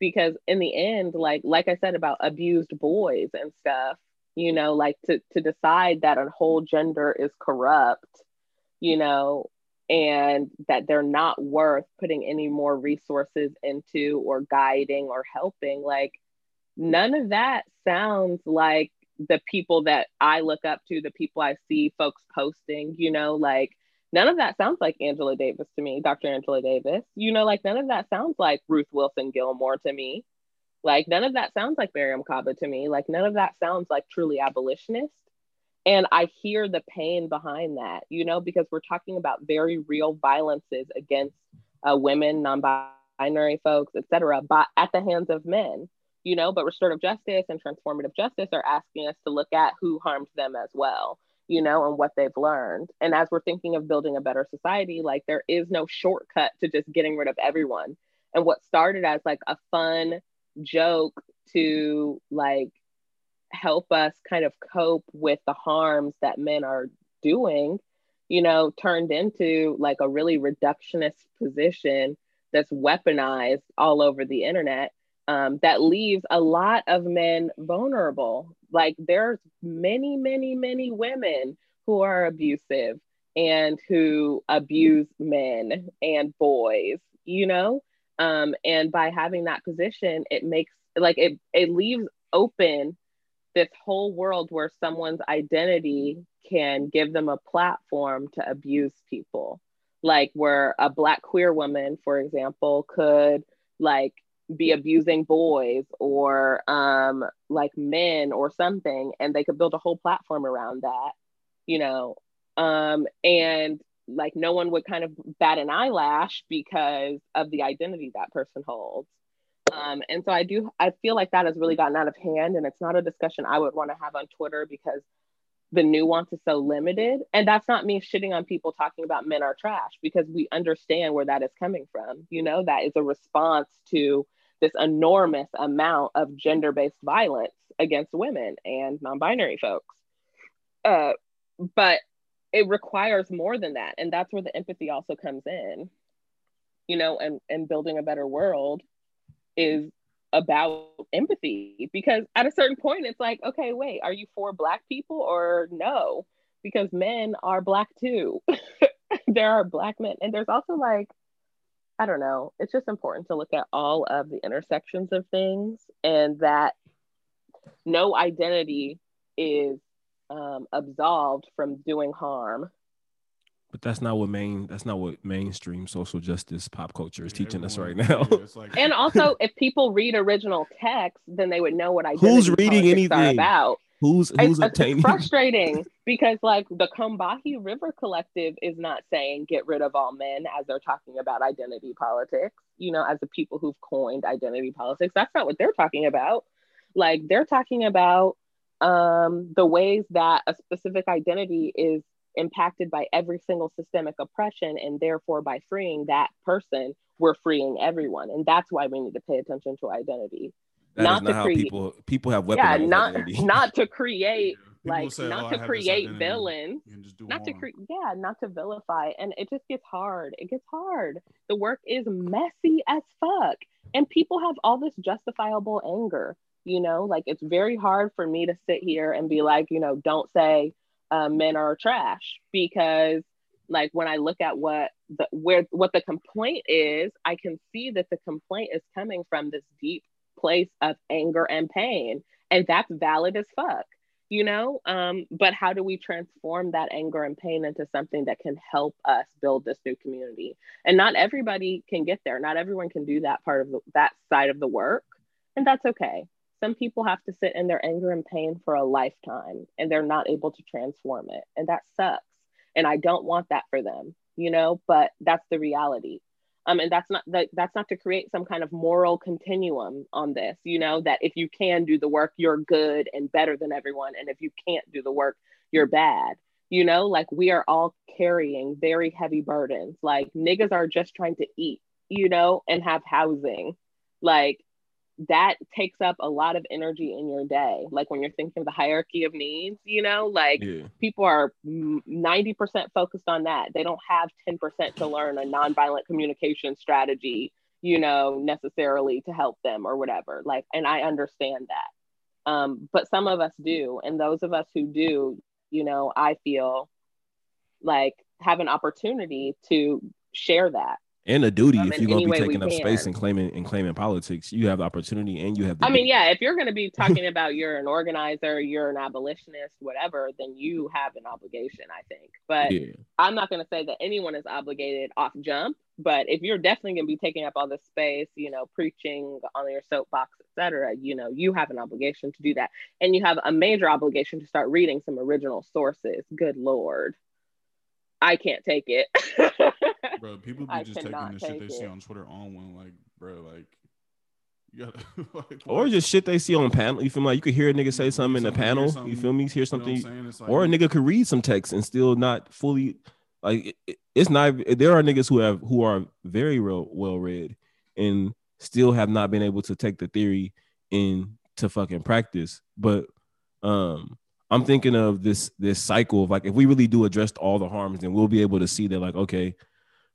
because in the end like like I said about abused boys and stuff, you know, like to to decide that a whole gender is corrupt you know, and that they're not worth putting any more resources into or guiding or helping. Like, none of that sounds like the people that I look up to, the people I see folks posting, you know, like none of that sounds like Angela Davis to me, Dr. Angela Davis. You know, like none of that sounds like Ruth Wilson Gilmore to me. Like none of that sounds like Mariame Kaba to me. Like none of that sounds like truly abolitionist and i hear the pain behind that you know because we're talking about very real violences against uh, women non-binary folks etc but at the hands of men you know but restorative justice and transformative justice are asking us to look at who harmed them as well you know and what they've learned. And as we're thinking of building a better society like there is no shortcut to just getting rid of everyone. And what started as like a fun joke to like help us kind of cope with the harms that men are doing, you know, turned into like a really reductionist position that's weaponized all over the internet um, that leaves a lot of men vulnerable. Like there's many, many, many women who are abusive and who abuse men and boys, you know? Um, and by having that position, it makes like it, it leaves open this whole world where someone's identity can give them a platform to abuse people. Like where a black queer woman for example could like be abusing boys or um like men or something and they could build a whole platform around that you know? Um and like no one would kind of bat an eyelash because of the identity that person holds um, and so I do, I feel like that has really gotten out of hand, and it's not a discussion I would want to have on Twitter because the nuance is so limited. And that's not me shitting on people talking about men are trash because we understand where that is coming from. You know, that is a response to this enormous amount of gender-based violence against women and non-binary folks uh, but it requires more than that and that's where the empathy also comes in you know and and building a better world is about empathy because at a certain point it's like okay wait are you for black people or no? Because men are black too. There are black men and there's also like i don't know it's just important to look at all of the intersections of things and that no identity is um, absolved from doing harm but that's not what main that's not what mainstream social justice pop culture is yeah, teaching us right now. Yeah, like- and also, if people read original text, then they would know what I Who's reading anything about. Who's who's it's, obtaining? It's frustrating because like the Combahee River Collective is not saying get rid of all men as they're talking about identity politics. You know, as the people who've coined identity politics, that's not what they're talking about. Like they're talking about um, the ways that a specific identity is impacted by every single systemic oppression and therefore by freeing that person we're freeing everyone. And that's why we need to pay attention to identity. That not, to create people people have weapons yeah not not to create like say, not oh, to create villains. not to create yeah not to vilify. And it just gets hard. It gets hard. The work is messy as fuck. And people have all this justifiable anger you know? Like it's very hard for me to sit here and be like you know don't say uh, men are trash because like when I look at what the where what the complaint is, I can see that the complaint is coming from this deep place of anger and pain, and that's valid as fuck, you know. Um, but how do we transform that anger and pain into something that can help us build this new community? And not everybody can get there. Not everyone can do that part of the, that side of the work, and that's okay some people have to sit in their anger and pain for a lifetime and they're not able to transform it and that sucks and i don't want that for them you know but that's the reality. Um, and that's not that, that's not to create some kind of moral continuum on this you know that if you can do the work you're good and better than everyone and if you can't do the work you're bad you know? Like we are all carrying very heavy burdens. Like niggas are just trying to eat you know and have housing. Like that takes up a lot of energy in your day. Like when you're thinking of the hierarchy of needs, you know, like yeah. people are 90% focused on that. They don't have 10% to learn a nonviolent communication strategy, you know, necessarily to help them or whatever. Like, and I understand that. Um, but some of us do. And those of us who do, you know, I feel like have an opportunity to share that and a duty um, if you're gonna be taking up can. space and claiming and claiming politics you have the opportunity and you have the i mean yeah if you're going to be talking about you're an organizer you're an abolitionist whatever then you have an obligation i think but yeah. i'm not going to say that anyone is obligated off jump but if you're definitely going to be taking up all this space you know preaching on your soapbox etc you know you have an obligation to do that and you have a major obligation to start reading some original sources good lord I can't take it. bro, people be just taking the shit they it. see on Twitter on one, like, bro, like, you gotta, like, or just shit they see on panel. You feel me? like you could hear a nigga say something in the panel. You feel me? Hear something, you know like, or a nigga could read some text and still not fully like. It, it's not. There are niggas who have who are very real, well read and still have not been able to take the theory into fucking practice. But um, I'm thinking of this this cycle of like if we really do address all the harms, then we'll be able to see that like okay,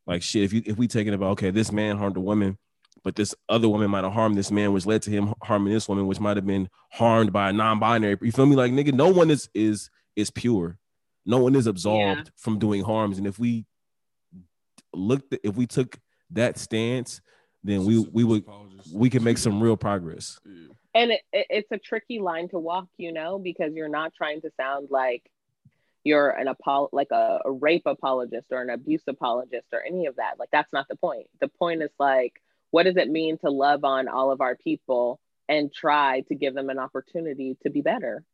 like shit. If you if we taking about okay, this man harmed a woman, but this other woman might have harmed this man, which led to him harming this woman, which might have been harmed by a non-binary. You feel me? Like nigga, no one is is is pure. No one is absolved yeah. from doing harms. And if we looked, if we took that stance, then we we would we can make some real progress. Yeah and it, it, it's a tricky line to walk you know because you're not trying to sound like you're an apol like a, a, rape apologist or an abuse apologist or any of that. Like that's not the point. The point is like what does it mean to love on all of our people and try to give them an opportunity to be better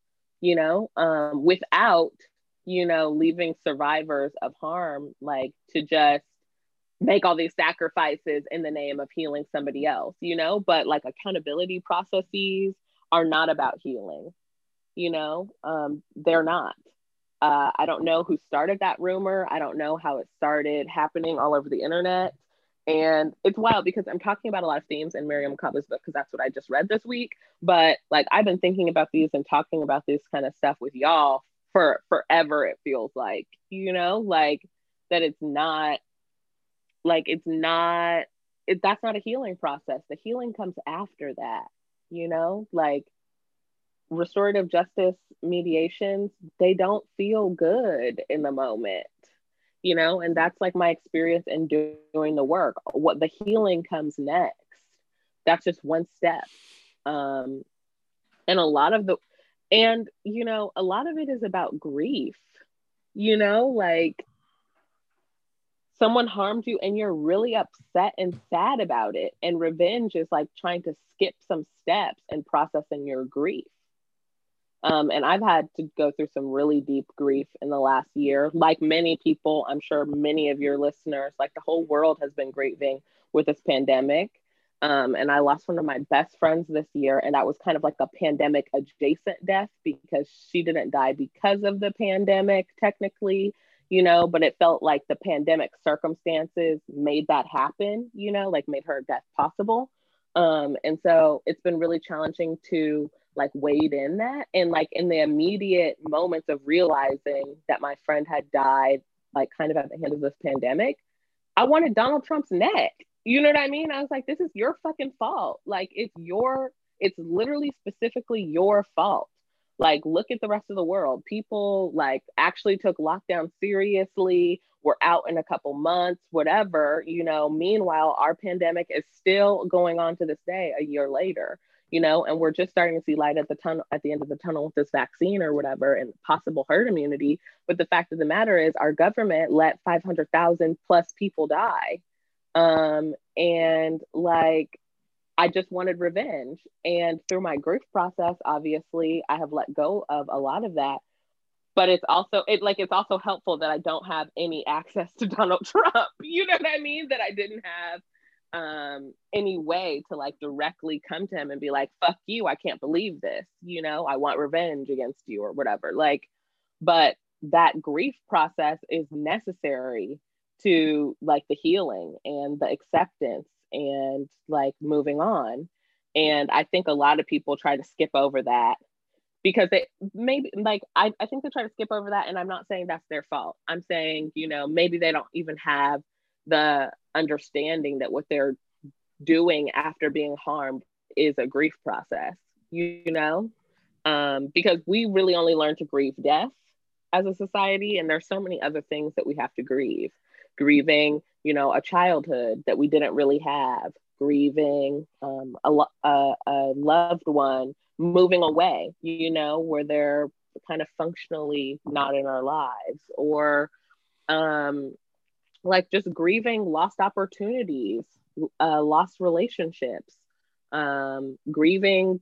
you know? Um, without you know leaving survivors of harm like to just make all these sacrifices in the name of healing somebody else, you know? But like accountability processes are not about healing, you know? Um, they're not. Uh, I don't know who started that rumor. I don't know how it started happening all over the internet. and it's wild because I'm talking about a lot of themes in Mariame Kaba's book because that's what I just read this week. But like I've been thinking about these and talking about this kind of stuff with y'all for forever. It feels like you know, like that it's not like it's not it, that's not a healing process. The healing comes after that. You know, like restorative justice mediations, they don't feel good in the moment you know? And that's like my experience in do- doing the work. What the healing comes next. That's just one step. Um and a lot of the and you know a lot of it is about grief you know? Like someone harmed you and you're really upset and sad about it and revenge is like trying to skip some steps and processing your grief um, and I've had to go through some really deep grief in the last year. Like many people, I'm sure many of your listeners, like the whole world has been grieving with this pandemic. Um, and I lost one of my best friends this year, and that was kind of like a pandemic adjacent death because she didn't die because of the pandemic, technically, you know, but it felt like the pandemic circumstances made that happen, you know, like made her death possible. Um, and so it's been really challenging to like wade in that and like in the immediate moments of realizing that my friend had died like kind of at the hand of this pandemic i wanted donald trump's neck. You know what i mean? I was like this is your fucking fault. Like it's your it's literally specifically your fault like look at the rest of the world people like actually took lockdown seriously we're out in a couple months whatever you know meanwhile our pandemic is still going on to this day a year later you know, and we're just starting to see light at the tunnel at the end of the tunnel with this vaccine or whatever and possible herd immunity. But the fact of the matter is, our government let 500,000 plus people die. Um, and like, I just wanted revenge. And through my grief process, obviously, I have let go of a lot of that. But it's also it like it's also helpful that I don't have any access to Donald Trump. You know what I mean? That I didn't have um any way to like directly come to him and be like fuck you i can't believe this you know i want revenge against you or whatever like but that grief process is necessary to like the healing and the acceptance and like moving on and i think a lot of people try to skip over that because they maybe like I, I think they try to skip over that and i'm not saying that's their fault i'm saying you know maybe they don't even have the understanding that what they're doing after being harmed is a grief process, you, you know? Um, because we really only learn to grieve death as a society, and there's so many other things that we have to grieve. Grieving, you know, a childhood that we didn't really have, grieving um, a, a, a loved one moving away, you know, where they're kind of functionally not in our lives, or um, like just grieving lost opportunities, uh, lost relationships, um, grieving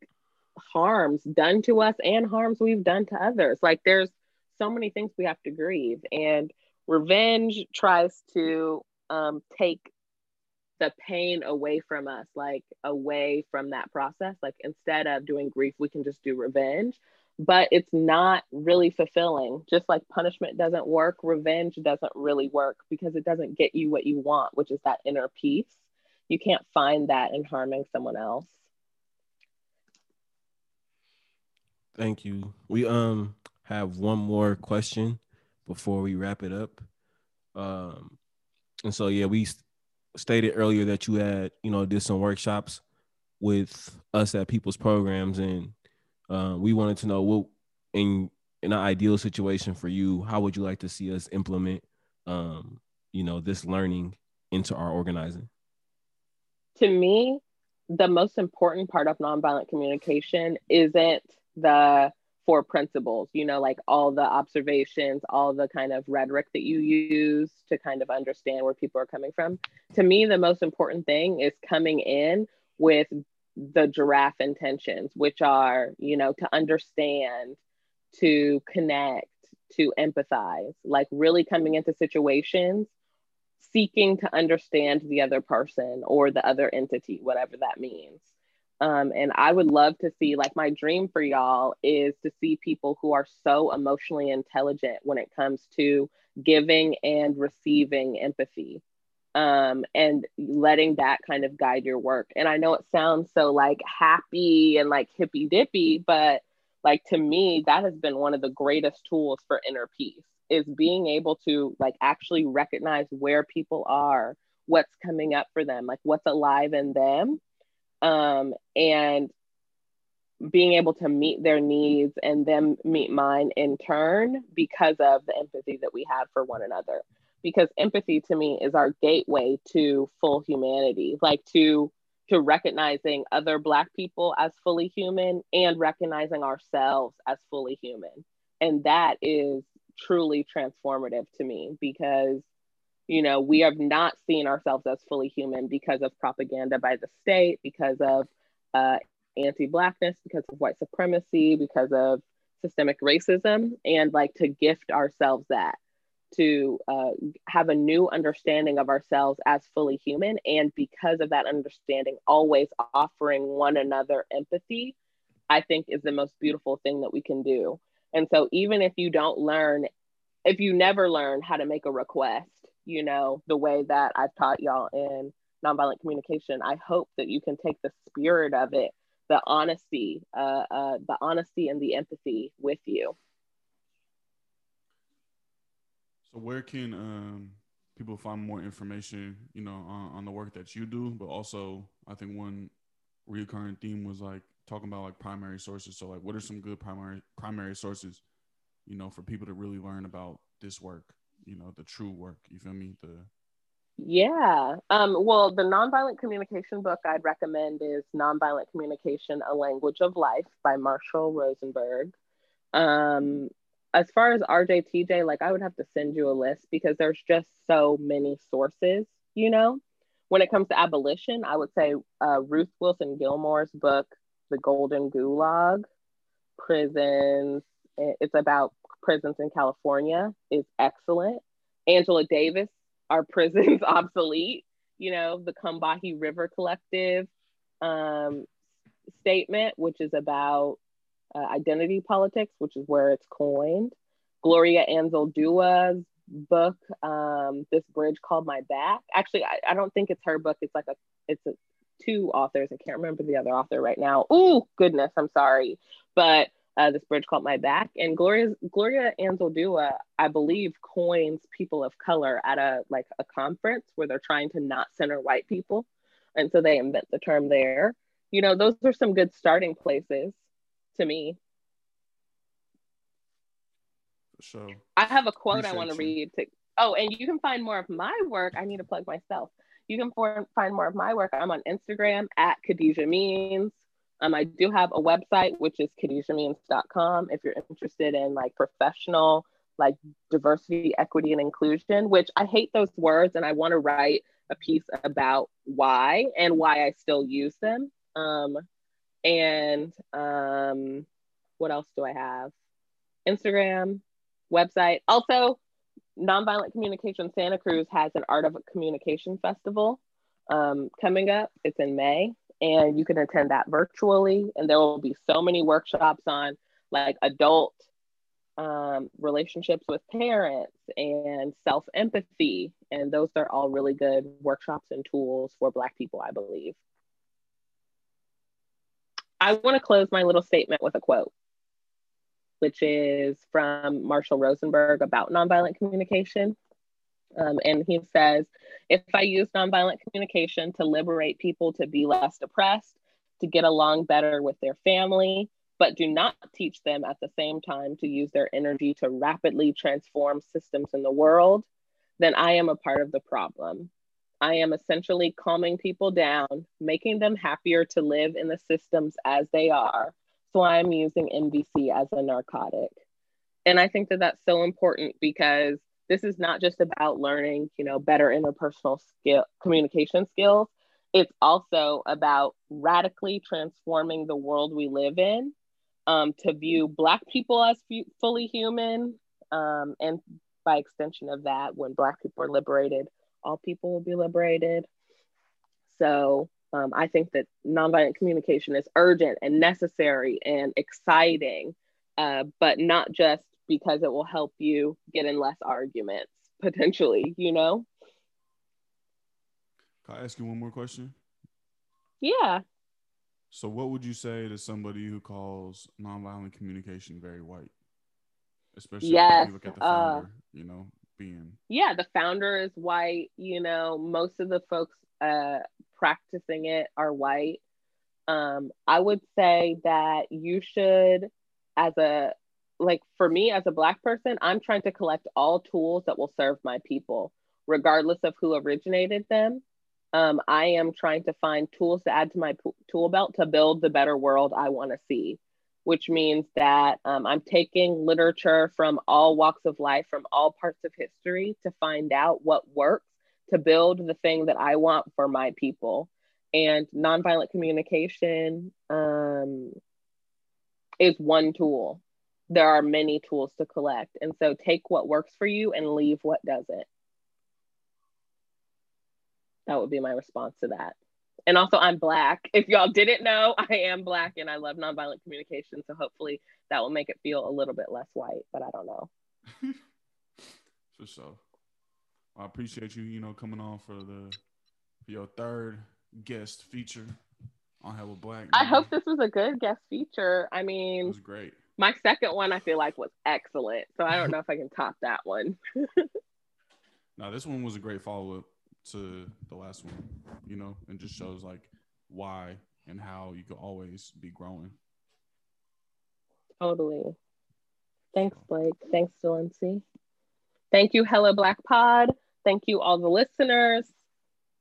harms done to us and harms we've done to others. Like there's so many things we have to grieve, and revenge tries to um, take the pain away from us, like away from that process. Like instead of doing grief, we can just do revenge but it's not really fulfilling. Just like punishment doesn't work, revenge doesn't really work because it doesn't get you what you want, which is that inner peace. You can't find that in harming someone else. Thank you. We um have one more question before we wrap it up. Um and so yeah, we stated earlier that you had, you know, did some workshops with us at people's programs and uh, we wanted to know what in in an ideal situation for you, how would you like to see us implement, um, you know, this learning into our organizing? To me, the most important part of nonviolent communication isn't the four principles, you know, like all the observations, all the kind of rhetoric that you use to kind of understand where people are coming from. To me, the most important thing is coming in with the giraffe intentions, which are, you know, to understand, to connect, to empathize, like really coming into situations seeking to understand the other person or the other entity, whatever that means. Um, and I would love to see, like, my dream for y'all is to see people who are so emotionally intelligent when it comes to giving and receiving empathy um, and letting that kind of guide your work. And I know it sounds so like happy and like hippy dippy, but like to me, that has been one of the greatest tools for inner peace is being able to like actually recognize where people are, what's coming up for them, like what's alive in them. Um, and being able to meet their needs and them meet mine in turn because of the empathy that we have for one another. Because empathy to me is our gateway to full humanity like to to recognizing other black people as fully human and recognizing ourselves as fully human. And that is truly transformative to me because you know we have not seen ourselves as fully human because of propaganda by the state because of uh, anti-blackness because of white supremacy because of systemic racism and like to gift ourselves that to uh, have a new understanding of ourselves as fully human and because of that understanding always offering one another empathy i think is the most beautiful thing that we can do. And so even if you don't learn if you never learn how to make a request you know the way that i've taught y'all in nonviolent communication i hope that you can take the spirit of it the honesty, uh, uh, the honesty and the empathy with you. So where can um, people find more information, you know, on, on, the work that you do? But also, I think one recurring theme was like talking about like primary sources. So like, what are some good primary primary sources, you know, for people to really learn about this work? You know, the true work. You feel me? The yeah. Um, well, the nonviolent communication book I'd recommend is Nonviolent Communication A Language of Life by Marshall Rosenberg. Um, as far as RJTJ, like I would have to send you a list because there's just so many sources, you know? When it comes to abolition, I would say uh, Ruth Wilson Gilmore's book, The Golden Gulag, Prisons, it's about prisons in California, is excellent. Angela Davis Are prisons obsolete? You know, the Combahee River Collective um, statement, which is about uh, identity politics, which is where it's coined. Gloria Anzaldua's book, um, This Bridge Called My Back. Actually, I, I don't think it's her book. It's like a, it's a, two authors. I can't remember the other author right now. Oh, goodness, I'm sorry. But uh, this bridge called My Back. And Gloria Gloria Anzaldua, I believe, coins people of color at a like a conference where they're trying to not center white people, and so they invent the term there. You know, those are some good starting places to me. So I have a quote I want to read. To, oh, and you can find more of my work. I need to plug myself. You can for, find more of my work. I'm on Instagram at Khadijah Means. Um, I do have a website, which is khadijahmeans.com if you're interested in like professional, like diversity, equity, and inclusion, which I hate those words and I want to write a piece about why and why I still use them. Um, and um, what else do I have? Instagram, website. Also, Nonviolent Communication Santa Cruz has an Art of Communication Festival um, coming up. It's in May and you can attend that virtually. And there will be so many workshops on like adult um, relationships with parents and self empathy. And those are all really good workshops and tools for Black people, I believe. I want to close my little statement with a quote, which is from Marshall Rosenberg about nonviolent communication. Um, and he says, if I use nonviolent communication to liberate people to be less depressed, to get along better with their family, but do not teach them at the same time to use their energy to rapidly transform systems in the world, then I am a part of the problem. I am essentially calming people down, making them happier to live in the systems as they are. So I'm using NVC as a narcotic. And I think that that's so important because this is not just about learning, you know, better interpersonal skill communication skills. It's also about radically transforming the world we live in um, to view Black people as f- fully human. Um, and by extension of that, when Black people are liberated, all people will be liberated. So um, I think that nonviolent communication is urgent and necessary and exciting, uh, but not just because it will help you get in less arguments potentially, you know? Can I ask you one more question? Yeah. So, what would you say to somebody who calls nonviolent communication very white? Especially yes, if you look at the founder, uh, you know, being. Yeah, the founder is white. You know, most of the folks uh, practicing it are white. Um, I would say that you should, as a like for me as a black person, I'm trying to collect all tools that will serve my people, regardless of who originated them. Um, I am trying to find tools to add to my tool belt to build the better world I want to see, which means that um, I'm taking literature from all walks of life, from all parts of history to find out what works to build the thing that I want for my people. And nonviolent communication um, is one tool. There are many tools to collect. And so take what works for you and leave what doesn't. That would be my response to that. And also, I'm Black. If y'all didn't know, I am Black and I love nonviolent communication. So hopefully that will make it feel a little bit less white, but I don't know. for sure. I appreciate you, you know, coming on for the for your third guest feature on Hella Black. I hope this was a good guest feature. I mean, it was great. My second one I feel like was excellent. So I don't know if I can top that one. now this one was a great follow up to the last one, you know, and just shows like why and how you can always be growing. Totally. Thanks, Blake. Thanks, Lindsay. Thank you, Hella Black Pod. Thank you, all the listeners.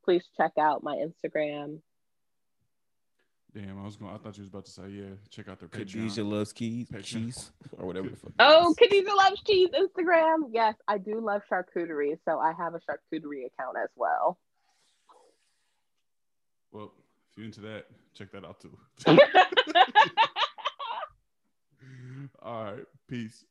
Please check out my Instagram. Damn, I was going. I thought you was about to say, yeah. Check out their Khadijah Patreon. loves keys, cheese, or whatever. The fuck oh, Khadijah loves cheese Instagram. Yes, I do love charcuterie, so I have a charcuterie account as well. Well, if you're into that, check that out too. All right, peace.